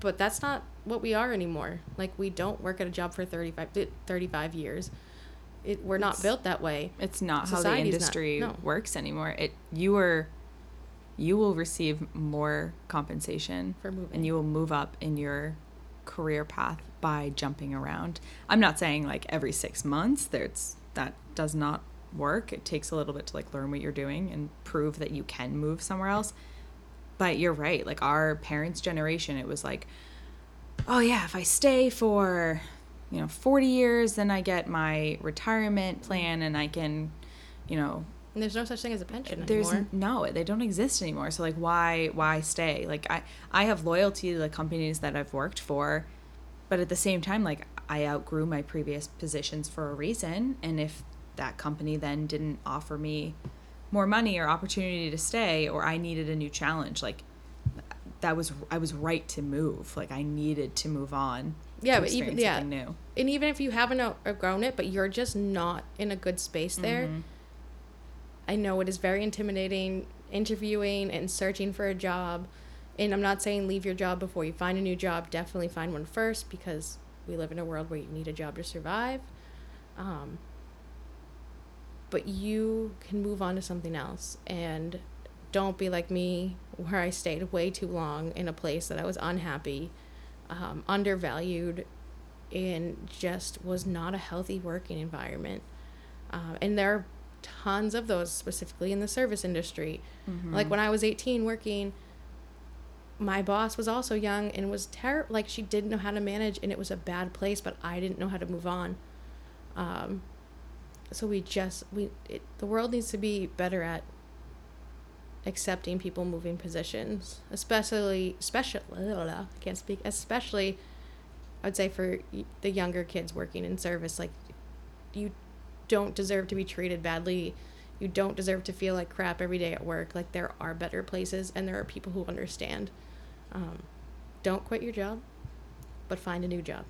Speaker 2: but that's not what we are anymore like we don't work at a job for 35 th- 35 years it, we're not
Speaker 1: It's-
Speaker 2: built that way
Speaker 1: It's not how the
Speaker 2: Society's not-
Speaker 1: industry
Speaker 2: no.
Speaker 1: works anymore. It you are you will receive more compensation
Speaker 2: for moving
Speaker 1: and you will move up in your career path by jumping around. I'm not saying like every 6 months there's that does not work. It takes a little bit to like learn what you're doing and prove that you can move somewhere else. But you're right. Like our parents' generation, it was like, oh yeah, if I stay for, you know, 40 years, then I get my retirement plan and I can, you know,
Speaker 2: and there's no such thing as a pension
Speaker 1: there's
Speaker 2: anymore
Speaker 1: no, they don't exist anymore. So like, why, why stay? Like I, I have loyalty to the companies that I've worked for, but at the same time, like I outgrew my previous positions for a reason. And if that company then didn't offer me more money or opportunity to stay, or I needed a new challenge, like that was I was right to move. Like I needed to move on.
Speaker 2: Yeah, but even- yeah.
Speaker 1: new.
Speaker 2: and even if you haven't out- outgrown it but you're just not in a good space there
Speaker 1: Mhm.
Speaker 2: I know it is very intimidating interviewing and searching for a job. And I'm not saying leave your job before you find a new job. Definitely find one first because we live in a world where you need a job to survive. Um, but you can move on to something else and don't be like me where I stayed way too long in a place that I was unhappy, um, undervalued, and just was not a healthy working environment. Um, and there are tons of those specifically in the service industry.
Speaker 1: Mm-hmm.
Speaker 2: Like when I was 18 working, my boss was also young and was terrible. Like she didn't know how to manage, and it was a bad place. But I didn't know how to move on. Um, so we just we it, the world needs to be better at accepting people moving positions, especially special. I can't speak. Especially I would say for the younger kids working in service, like you don't deserve to be treated badly. You don't deserve to feel like crap every day at work. Like there are better places, and there are people who understand. Um, don't quit your job, but find a new job,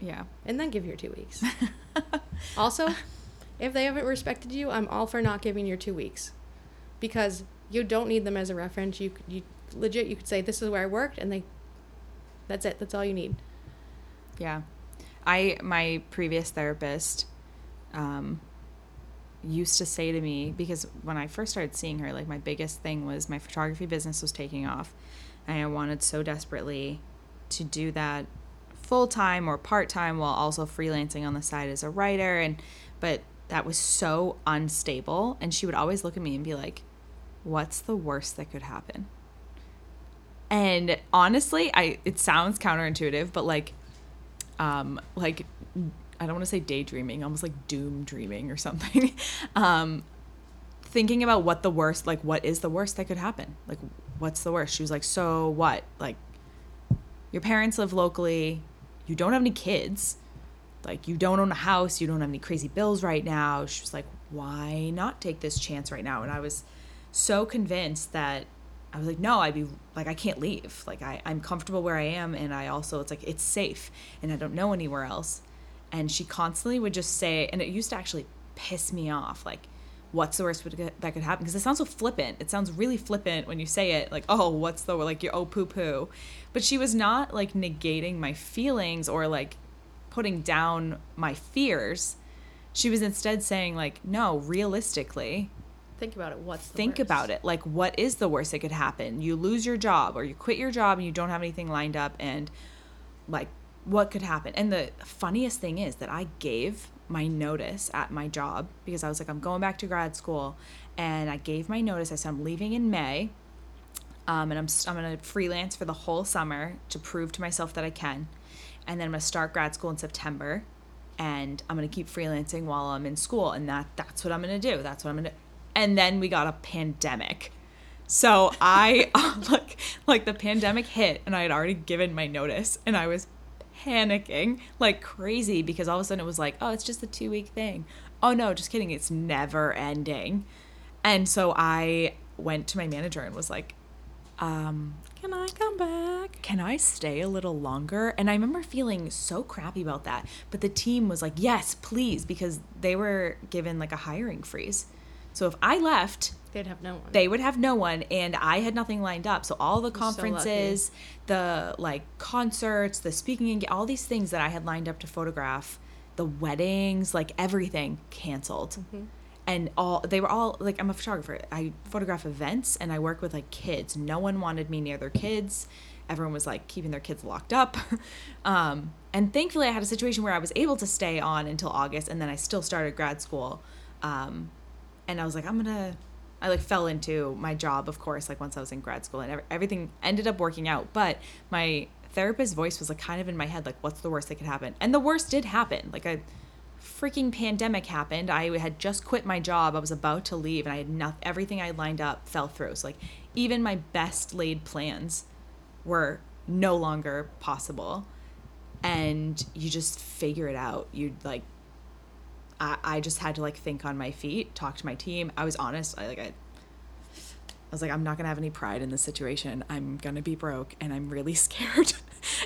Speaker 1: Yeah.
Speaker 2: and then give your two weeks. [laughs] also, if they haven't respected you, I'm all for not giving your two weeks, because you don't need them as a reference. You you legit you could say this is where I worked, and they. That's it. That's all you need.
Speaker 1: Yeah. I my previous therapist um used to say to me because when I first started seeing her like my biggest thing was my photography business was taking off and I wanted so desperately to do that full time or part time while also freelancing on the side as a writer. And but that was so unstable. And she would always look at me and be like what's the worst that could happen? And honestly i it sounds counterintuitive but like um like i don't want to say daydreaming almost like doom dreaming or something. [laughs] Um thinking about what the worst like what is the worst that could happen? Like what's the worst? She was like so what? Like your parents live locally. You don't have any kids. Like you don't own a house. You don't have any crazy bills right now. She was like why not take this chance right now? And i was so convinced that i was like no i'd be like i can't leave. Like I, i'm comfortable where i am and i also it's like it's safe and i don't know anywhere else. And she constantly would just say and it used to actually piss me off. Like what's the worst that could happen because it sounds so flippant. It sounds really flippant when you say it like oh what's the like you're oh poo poo but she was not like negating my feelings or like putting down my fears. She was instead saying like no realistically
Speaker 2: Think about it. What's the
Speaker 1: think
Speaker 2: worst?
Speaker 1: about it. Like what is the worst that could happen? You lose your job or you quit your job and you don't have anything lined up and like what could happen? And the funniest thing is that i gave my notice at my job because i was like i'm going back to grad school. And i gave my notice. I said i'm leaving in may. Um, and I'm, I'm going to freelance for the whole summer to prove to myself that i can. And then i'm going to start grad school in september. And i'm going to keep freelancing while i'm in school. And that that's what i'm going to do. That's what i'm going to and then we got a pandemic. So I [laughs] like like the pandemic hit and I had already given my notice and I was panicking like crazy because all of a sudden it was like, oh, it's just a two week thing. Oh no, just kidding, it's never ending. And so I went to my manager and was like, um,
Speaker 2: Can I come back?
Speaker 1: can I stay a little longer? And I remember feeling so crappy about that. But the team was like, yes, please, because they were given like a hiring freeze. So if I left,
Speaker 2: They'd have no one.
Speaker 1: they would have no one and i had nothing lined up. So all the
Speaker 2: You're so
Speaker 1: conferences the like concerts the speaking and all these things that i had lined up to photograph the weddings like everything canceled.
Speaker 2: Mm-hmm.
Speaker 1: and all they were all like i'm a photographer. I photograph events and i work with like kids. No one wanted me near their kids. Everyone was like keeping their kids locked up. [laughs] Um, and thankfully i had a situation where i was able to stay on until august and then i still started grad school. Um, and I was like, I'm gonna. I like fell into my job, of course, like once I was in grad school, and everything ended up working out. But my therapist's voice was like kind of in my head, like, what's the worst that could happen? And the worst did happen. Like a freaking pandemic happened. I had just quit my job. I was about to leave, and I had not everything I lined up fell through. So like even my best laid plans were no longer possible. And you just figure it out. You like I, I just had to like think on my feet, talk to my team. I was honest. I like I, I was like, I'm not gonna have any pride in this situation. I'm gonna be broke, and I'm really [laughs] scared.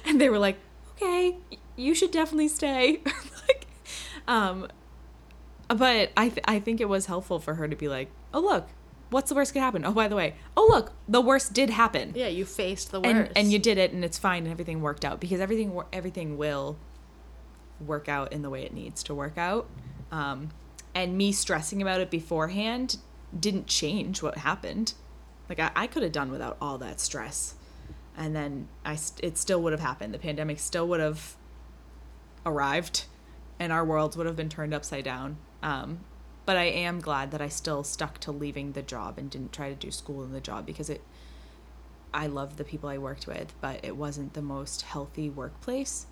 Speaker 1: and they were like, Okay, you should definitely stay. [laughs] like, um, but I th- I think it was helpful for her to be like, Oh look, what's the worst could happen? Oh by the way, oh look, the worst did happen
Speaker 2: yeah, you faced the worst.
Speaker 1: and and you did it and it's fine and everything worked out because everything everything will work out in the way it needs to work out um, and me stressing about it beforehand didn't change what happened. Like i, I could have done without all that stress. And then i it still would have happened. The pandemic still would have arrived and our worlds would have been turned upside down. Um, but i am glad that i still stuck to leaving the job and didn't try to do school in the job because it I loved the people I worked with, but it wasn't the most healthy workplace.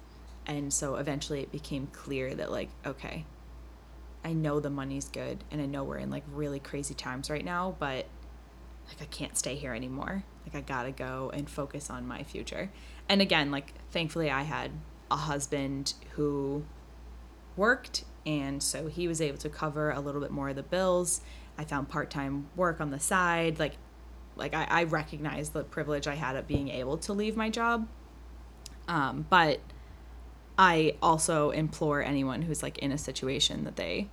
Speaker 1: And so eventually it became clear that, like, okay, I know the money's good and I know we're in like really crazy times right now, but like I can't stay here anymore. Like I gotta go and focus on my future. And again, like thankfully I had a husband who worked, and so he was able to cover a little bit more of the bills. I found part time work on the side. Like, like I, I recognize the privilege I had of being able to leave my job. Um, but I also implore anyone who's like in a situation that they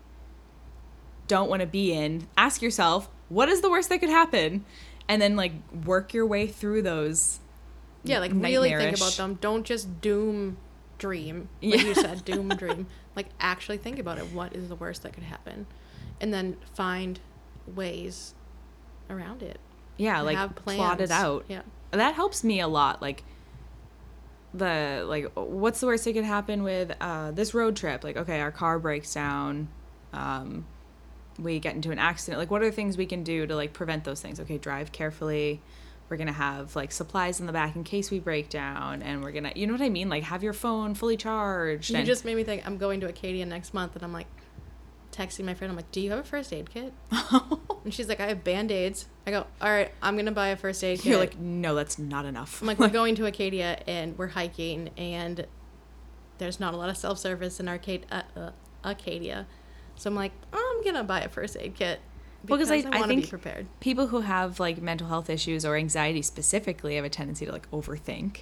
Speaker 1: don't want to be in, ask yourself, what is the worst that could happen? And then like work your way through those.
Speaker 2: Yeah, like really think about them. Don't just doom dream. Like
Speaker 1: Yeah.
Speaker 2: you said, doom [laughs] dream. Like actually think about it. What is the worst that could happen? And then find ways around it.
Speaker 1: Yeah, like plot it out.
Speaker 2: Yeah.
Speaker 1: that helps me a lot like the like what's the worst that could happen with uh this road trip like okay our car breaks down um we get into an accident like what are the things we can do to like prevent those things okay drive carefully we're gonna have like supplies in the back in case we break down and we're gonna you know what i mean like have your phone fully charged
Speaker 2: You
Speaker 1: and-
Speaker 2: just made me think I'm going to Acadia next month and I'm like texting my friend, I'm like, Do you have a first aid kit? [laughs] And she's like, I have band aids. I go, All right, I'm gonna buy a first aid kit.
Speaker 1: you're like no that's not enough
Speaker 2: I'm like, we're [laughs] going to Acadia and we're hiking, and there's not a lot of self service in Arcade uh, uh, Acadia, so I'm like, I'm gonna buy a first aid kit
Speaker 1: Well, 'cause
Speaker 2: because
Speaker 1: I-
Speaker 2: I,
Speaker 1: I
Speaker 2: want to be
Speaker 1: think-
Speaker 2: prepared.
Speaker 1: people who have like mental health issues or anxiety specifically have a tendency to like overthink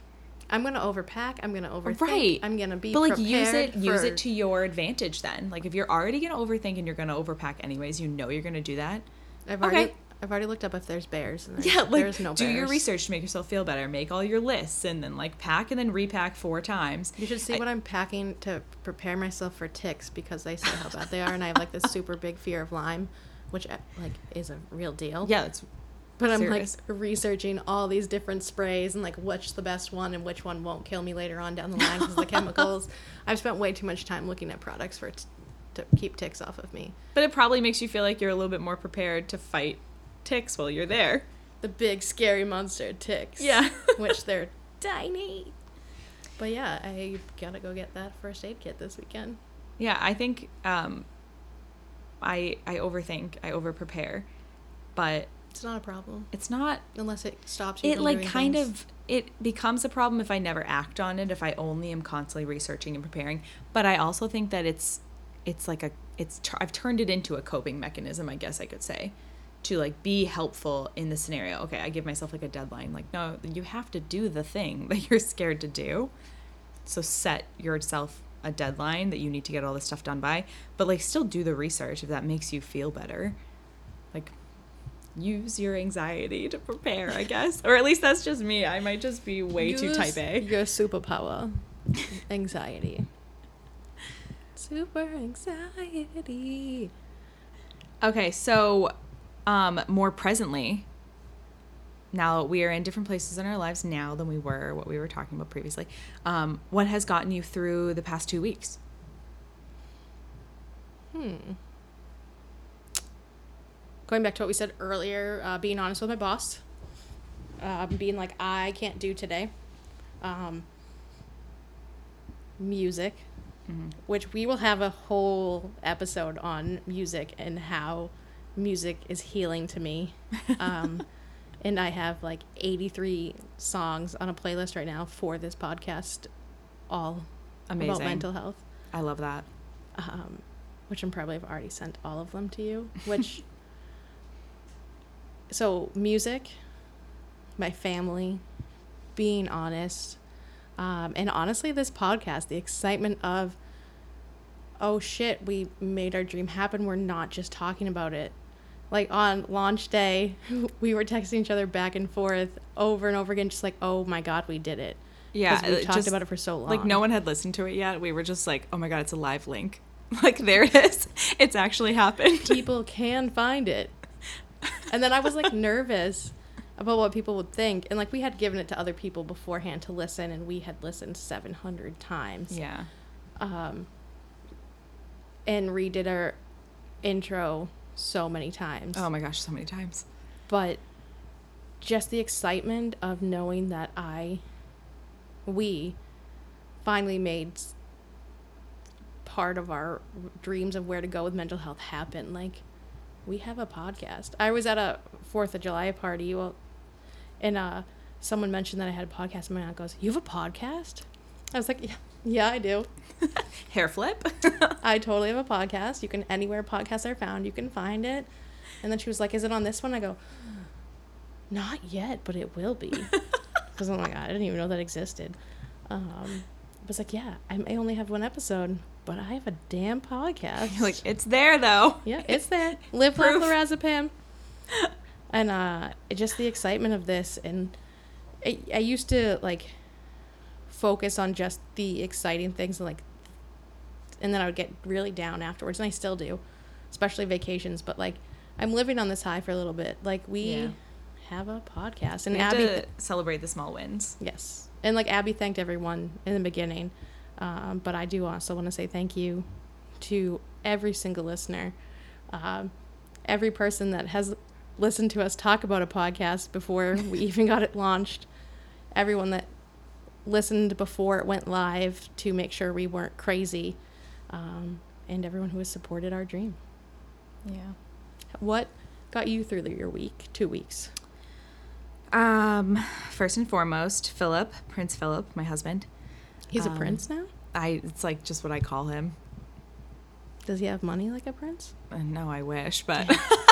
Speaker 2: I'm gonna overpack. I'm gonna overthink.
Speaker 1: Right.
Speaker 2: I'm gonna be
Speaker 1: but like use it
Speaker 2: prepared
Speaker 1: use it to your advantage then like if you're already gonna overthink and you're gonna overpack anyways you know you're gonna do that
Speaker 2: I've already
Speaker 1: Okay.
Speaker 2: I've already looked up if there's bears. And there's,
Speaker 1: yeah like
Speaker 2: there's no
Speaker 1: do your research to make yourself feel better make all your lists and then like pack and then repack four times
Speaker 2: You should see
Speaker 1: I-
Speaker 2: what I'm packing to prepare myself for ticks because they say how bad they are, and I have like this [laughs] super big fear of Lyme, which uh, like is a real deal.
Speaker 1: yeah it's
Speaker 2: But I'm
Speaker 1: serious.
Speaker 2: like researching all these different sprays and like which the best one and which one won't kill me later on down the line because the [laughs] chemicals. I've spent way too much time looking at products for to keep ticks off of me.
Speaker 1: but it probably makes you feel like you're a little bit more prepared to fight ticks while you're there
Speaker 2: The big scary monster ticks.
Speaker 1: Yeah. [laughs]
Speaker 2: which [laughs] they're tiny. But yeah, I gotta go get that first aid kit this weekend.
Speaker 1: yeah i think um i i overthink i over prepare but
Speaker 2: It's not a problem
Speaker 1: it's not
Speaker 2: unless it stops you.
Speaker 1: it like kind
Speaker 2: things.
Speaker 1: of it becomes a problem if i never act on it if i only am constantly researching and preparing but i also think that it's it's like a it's i've turned it into a coping mechanism i guess i could say to like be helpful in the scenario. Okay i give myself like a deadline. Like no you have to do the thing [laughs] that you're scared to do. So set yourself a deadline that you need to get all this stuff done by but like still do the research if that makes you feel better. Like use your anxiety to prepare i guess. Or at least that's just me. I might just be way too type a.
Speaker 2: Your [laughs] superpower, anxiety. Super anxiety.
Speaker 1: okay so um more presently now we are in different places in our lives now than we were what we were talking about previously um what has gotten you through the past two weeks
Speaker 2: Hmm. Going back to what we said earlier, uh, being honest with my boss, uh, being like, I can't do today. Um, music, which we will have a whole episode on music and how music is healing to me. Um, [laughs] and I have like 83 songs on a playlist right now for this podcast, all
Speaker 1: amazing
Speaker 2: about mental health
Speaker 1: i love that
Speaker 2: um, which I'm probably have already sent all of them to you. Which, [laughs] so music, my family, being honest, um, and honestly, this podcast, the excitement of, oh shit, we made our dream happen. We're not just talking about it. Like on launch day, [laughs] we were texting each other back and forth over and over again, just like, oh my god, we did it.
Speaker 1: yeah
Speaker 2: we've talked
Speaker 1: just-
Speaker 2: about it for so long.
Speaker 1: like no one had listened to it yet we were just like oh my god it's a live link [laughs] like there it is it's actually happened [laughs]
Speaker 2: people can find it. And then I was like nervous about what people would think. And like we had given it to other people beforehand to listen, and we had listened 700 times.
Speaker 1: yeah
Speaker 2: Um, and redid our intro so many times.
Speaker 1: oh my gosh so many times
Speaker 2: But just the excitement of knowing that I, we, finally made part of our dreams of where to go with mental health happen. Like, we have a podcast. I was at a Fourth of July party, well, and uh, someone mentioned that I had a podcast, and my aunt goes, "You have a podcast?" I was like, "Yeah, Yeah, I do. [laughs]
Speaker 1: Hair flip. [laughs]
Speaker 2: I totally have a podcast. You can anywhere podcasts are found, you can find it. And then she was like, "Is it on this one?" I go, "Not yet, but it will be." Because I'm like, I didn't even know that existed. Um, I was like, "Yeah, I may only have one episode, but I have a damn podcast."
Speaker 1: like it's there though.
Speaker 2: Yeah, it's there. [laughs] Live
Speaker 1: Proof.
Speaker 2: lorazepam. And uh, it- just the excitement of this, and I, I used to like focus on just the exciting things, and like, and then I would get really down afterwards, and I still do, especially vacations. But like, I'm living on this high for a little bit. Like we
Speaker 1: Yeah.
Speaker 2: have a podcast, and Abby,
Speaker 1: to celebrate the small wins.
Speaker 2: Yes. And like Abby thanked everyone in the beginning. Um, but I do also want to say thank you to every single listener. Um, every person that has listened to us talk about a podcast before we [laughs] even got it launched. Everyone that listened before it went live to make sure we weren't crazy. Um, and everyone who has supported our dream.
Speaker 1: Yeah.
Speaker 2: What got you through your week, two weeks?
Speaker 1: Um, first and foremost, Philip, Prince Philip, my husband.
Speaker 2: He's
Speaker 1: Um,
Speaker 2: a prince now?
Speaker 1: I it's like just what I call him.
Speaker 2: Does he have money like a prince?
Speaker 1: Uh, No, I wish, but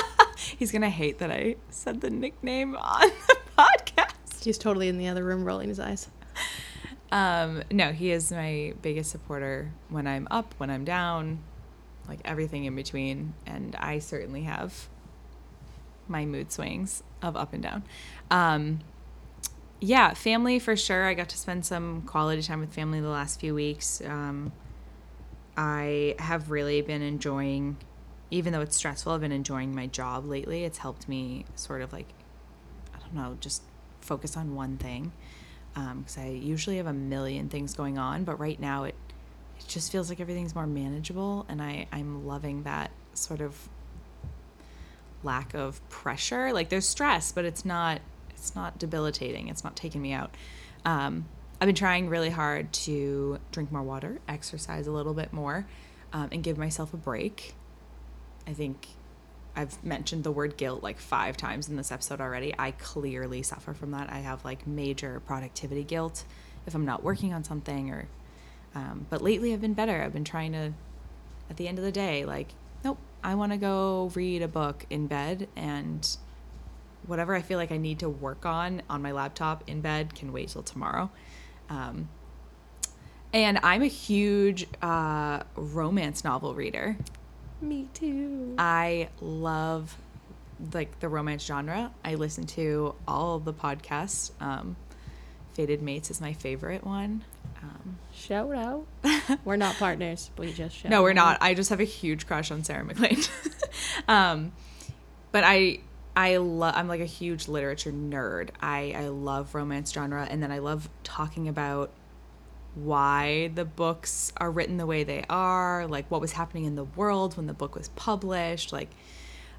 Speaker 1: [laughs] he's gonna hate that I said the nickname on the [laughs] podcast.
Speaker 2: He's totally in the other room rolling his eyes. [laughs]
Speaker 1: Um, no, he is my biggest supporter when I'm up, when I'm down, like everything in between. And I certainly have my mood swings of up and down. Um, yeah, family for sure. I got to spend some quality time with family the last few weeks. Um, I have really been enjoying, even though it's stressful, I've been enjoying my job lately. It's helped me sort of like, I don't know, just focus on one thing because I usually have a million things going on, but right now it it just feels like everything's more manageable, and I I'm loving that sort of lack of pressure. Like there's stress, but it's not it's not debilitating. It's not taking me out. Um, I've been trying really hard to drink more water, exercise a little bit more, um, and give myself a break. I think I've mentioned the word guilt like five times in this episode already. I clearly suffer from that. I have like major productivity guilt if I'm not working on something or um, but lately I've been better. I've been trying to at the end of the day like nope, I want to go read a book in bed and whatever I feel like I need to work on on my laptop in bed can wait till tomorrow. Um, and I'm a huge uh, romance novel reader.
Speaker 2: Me too.
Speaker 1: I love like the romance genre. I listen to all the podcasts. Um, Fated Mates is my favorite one. Um,
Speaker 2: Shout out. [laughs] we're not partners. We just shout
Speaker 1: no, we're
Speaker 2: out.
Speaker 1: not. I just have a huge crush on Sarah MacLean. [laughs] um, but I I love I'm like a huge literature nerd. I I love romance genre and then I love talking about why the books are written the way they are, like what was happening in the world when the book was published, like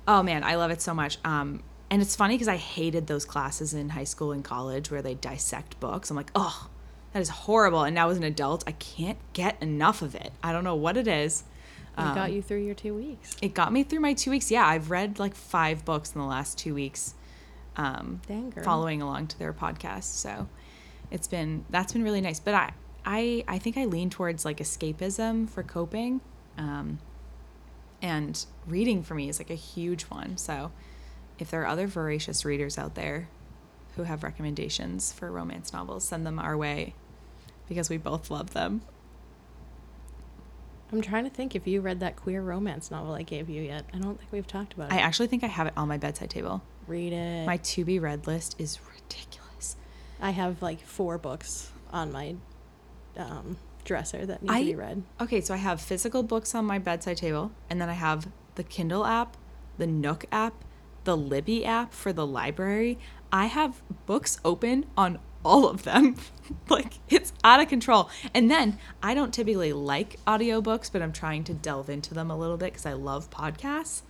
Speaker 1: oh man, I love it so much. Um and it's funny because I hated those classes in high school and college where they dissect books. I'm like, oh, that is horrible. And now as an adult, I can't get enough of it. I don't know what it is.
Speaker 2: We
Speaker 1: Um,
Speaker 2: got you through your two weeks.
Speaker 1: It got me through my two weeks. Yeah, I've read like five books in the last two weeks, um,
Speaker 2: Dang
Speaker 1: following along to their podcast. So it's been that's been really nice. But I I I think I lean towards like escapism for coping, um, and reading for me is like a huge one. So if there are other voracious readers out there who have recommendations for romance novels, send them our way because we both love them.
Speaker 2: I'm trying to think if you read that queer romance novel I gave you yet. I don't think we've talked about it.
Speaker 1: I actually think I have it on my bedside table.
Speaker 2: Read it.
Speaker 1: My to be read list is ridiculous.
Speaker 2: I have like four books on my um, dresser that need
Speaker 1: I-
Speaker 2: to be read.
Speaker 1: Okay, so I have physical books on my bedside table, and then I have the Kindle app, the Nook app, the Libby app for the library. I have books open on all of them. [laughs] like it's out of control. And then I don't typically like audiobooks, but I'm trying to delve into them a little bit because I love podcasts.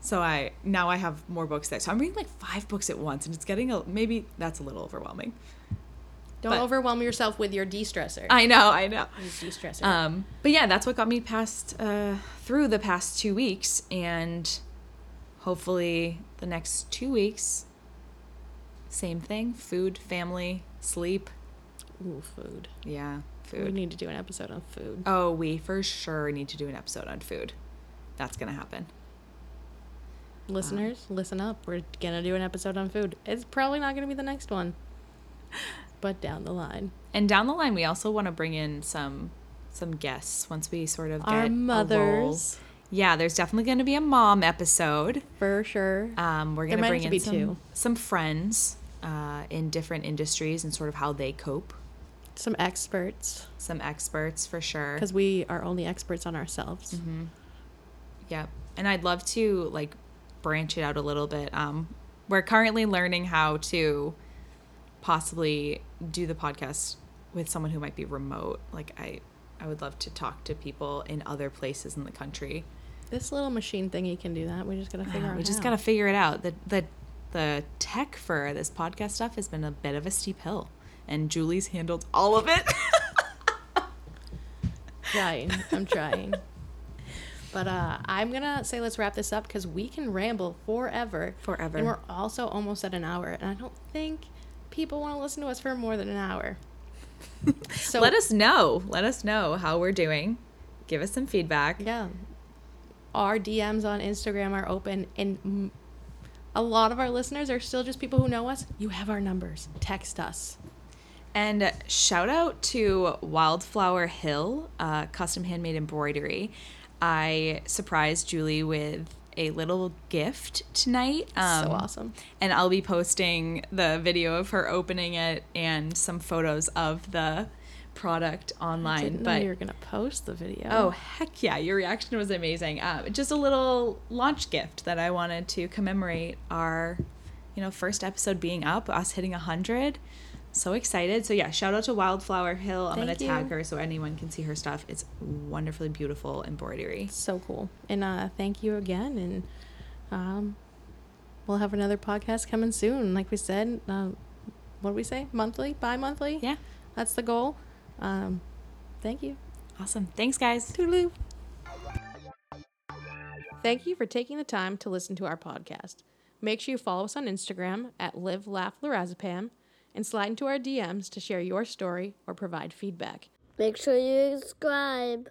Speaker 1: So I now I have more books there. So I'm reading like five books at once, and it's getting a maybe that's a little overwhelming.
Speaker 2: Don't
Speaker 1: but-
Speaker 2: overwhelm yourself with your de-stressor.
Speaker 1: I know, I know.
Speaker 2: Use de-stressor.
Speaker 1: Um, but yeah, that's what got me past uh, through the past two weeks, and hopefully the next two weeks, same thing: food, family, sleep.
Speaker 2: Ooh, food.
Speaker 1: Yeah, food.
Speaker 2: We need to do an episode on food.
Speaker 1: Oh, we for sure need to do an episode on food. That's gonna happen.
Speaker 2: Listeners, listen up. We're gonna do an episode on food. It's probably not gonna be the next one, [laughs] but down the line.
Speaker 1: And down the line, we also want to bring in some some guests once we sort of get
Speaker 2: Our mothers,
Speaker 1: Yeah, there's definitely going to be a mom episode.
Speaker 2: for sure.
Speaker 1: Um, we're going to bring in some,
Speaker 2: two.
Speaker 1: some friends uh, in different industries and sort of how they cope.
Speaker 2: Some experts,
Speaker 1: Some experts for sure.
Speaker 2: because we are only experts on ourselves.
Speaker 1: Mm-hmm. Yeah, and I'd love to like branch it out a little bit. Um, we're currently learning how to possibly do the podcast with someone who might be remote. Like I, I would love to talk to people in other places in the country.
Speaker 2: This little machine thingy can do that. We just gotta figure
Speaker 1: Uh,
Speaker 2: out.
Speaker 1: we just gotta figure it out. The the the tech for this podcast stuff has been a bit of a steep hill, and Julie's handled all of it. [laughs]
Speaker 2: trying. I'm trying. But uh, I'm gonna say let's wrap this up because we can ramble forever.
Speaker 1: Forever.
Speaker 2: And we're also almost at an hour, and I don't think people want to listen to us for more than an hour. [laughs] So
Speaker 1: Let us know. Let us know how we're doing. Give us some feedback.
Speaker 2: Yeah. Our DMs on Instagram are open, and a lot of our listeners are still just people who know us. You have our numbers. Text us.
Speaker 1: And shout out to Wildflower Hill, uh, custom handmade embroidery. I surprised Julie with a little gift tonight.
Speaker 2: so
Speaker 1: Um,
Speaker 2: awesome.
Speaker 1: And I'll be posting the video of her opening it and some photos of the product online.
Speaker 2: Didn't know
Speaker 1: but
Speaker 2: you were gonna post the video.
Speaker 1: Oh, heck yeah. Your reaction was amazing. Uh, just a little launch gift that I wanted to commemorate our, you know, first episode being up, us hitting 100. So excited. So, yeah, shout out to Wildflower Hill. I'm going to
Speaker 2: Thank
Speaker 1: tag
Speaker 2: you.
Speaker 1: her so anyone can see her stuff. It's wonderfully beautiful embroidery.
Speaker 2: so cool. And uh, thank you again. And um, we'll have another podcast coming soon. Like we said, uh, what do we say? Monthly, bi-monthly.
Speaker 1: Yeah.
Speaker 2: That's the goal. Um, thank you.
Speaker 1: Awesome. Thanks, guys.
Speaker 2: Toodaloo. Thank you for taking the time to listen to our podcast. Make sure you follow us on Instagram at Live Laugh Lorazepam and slide into our DMs to share your story or provide feedback.
Speaker 3: Make sure you subscribe.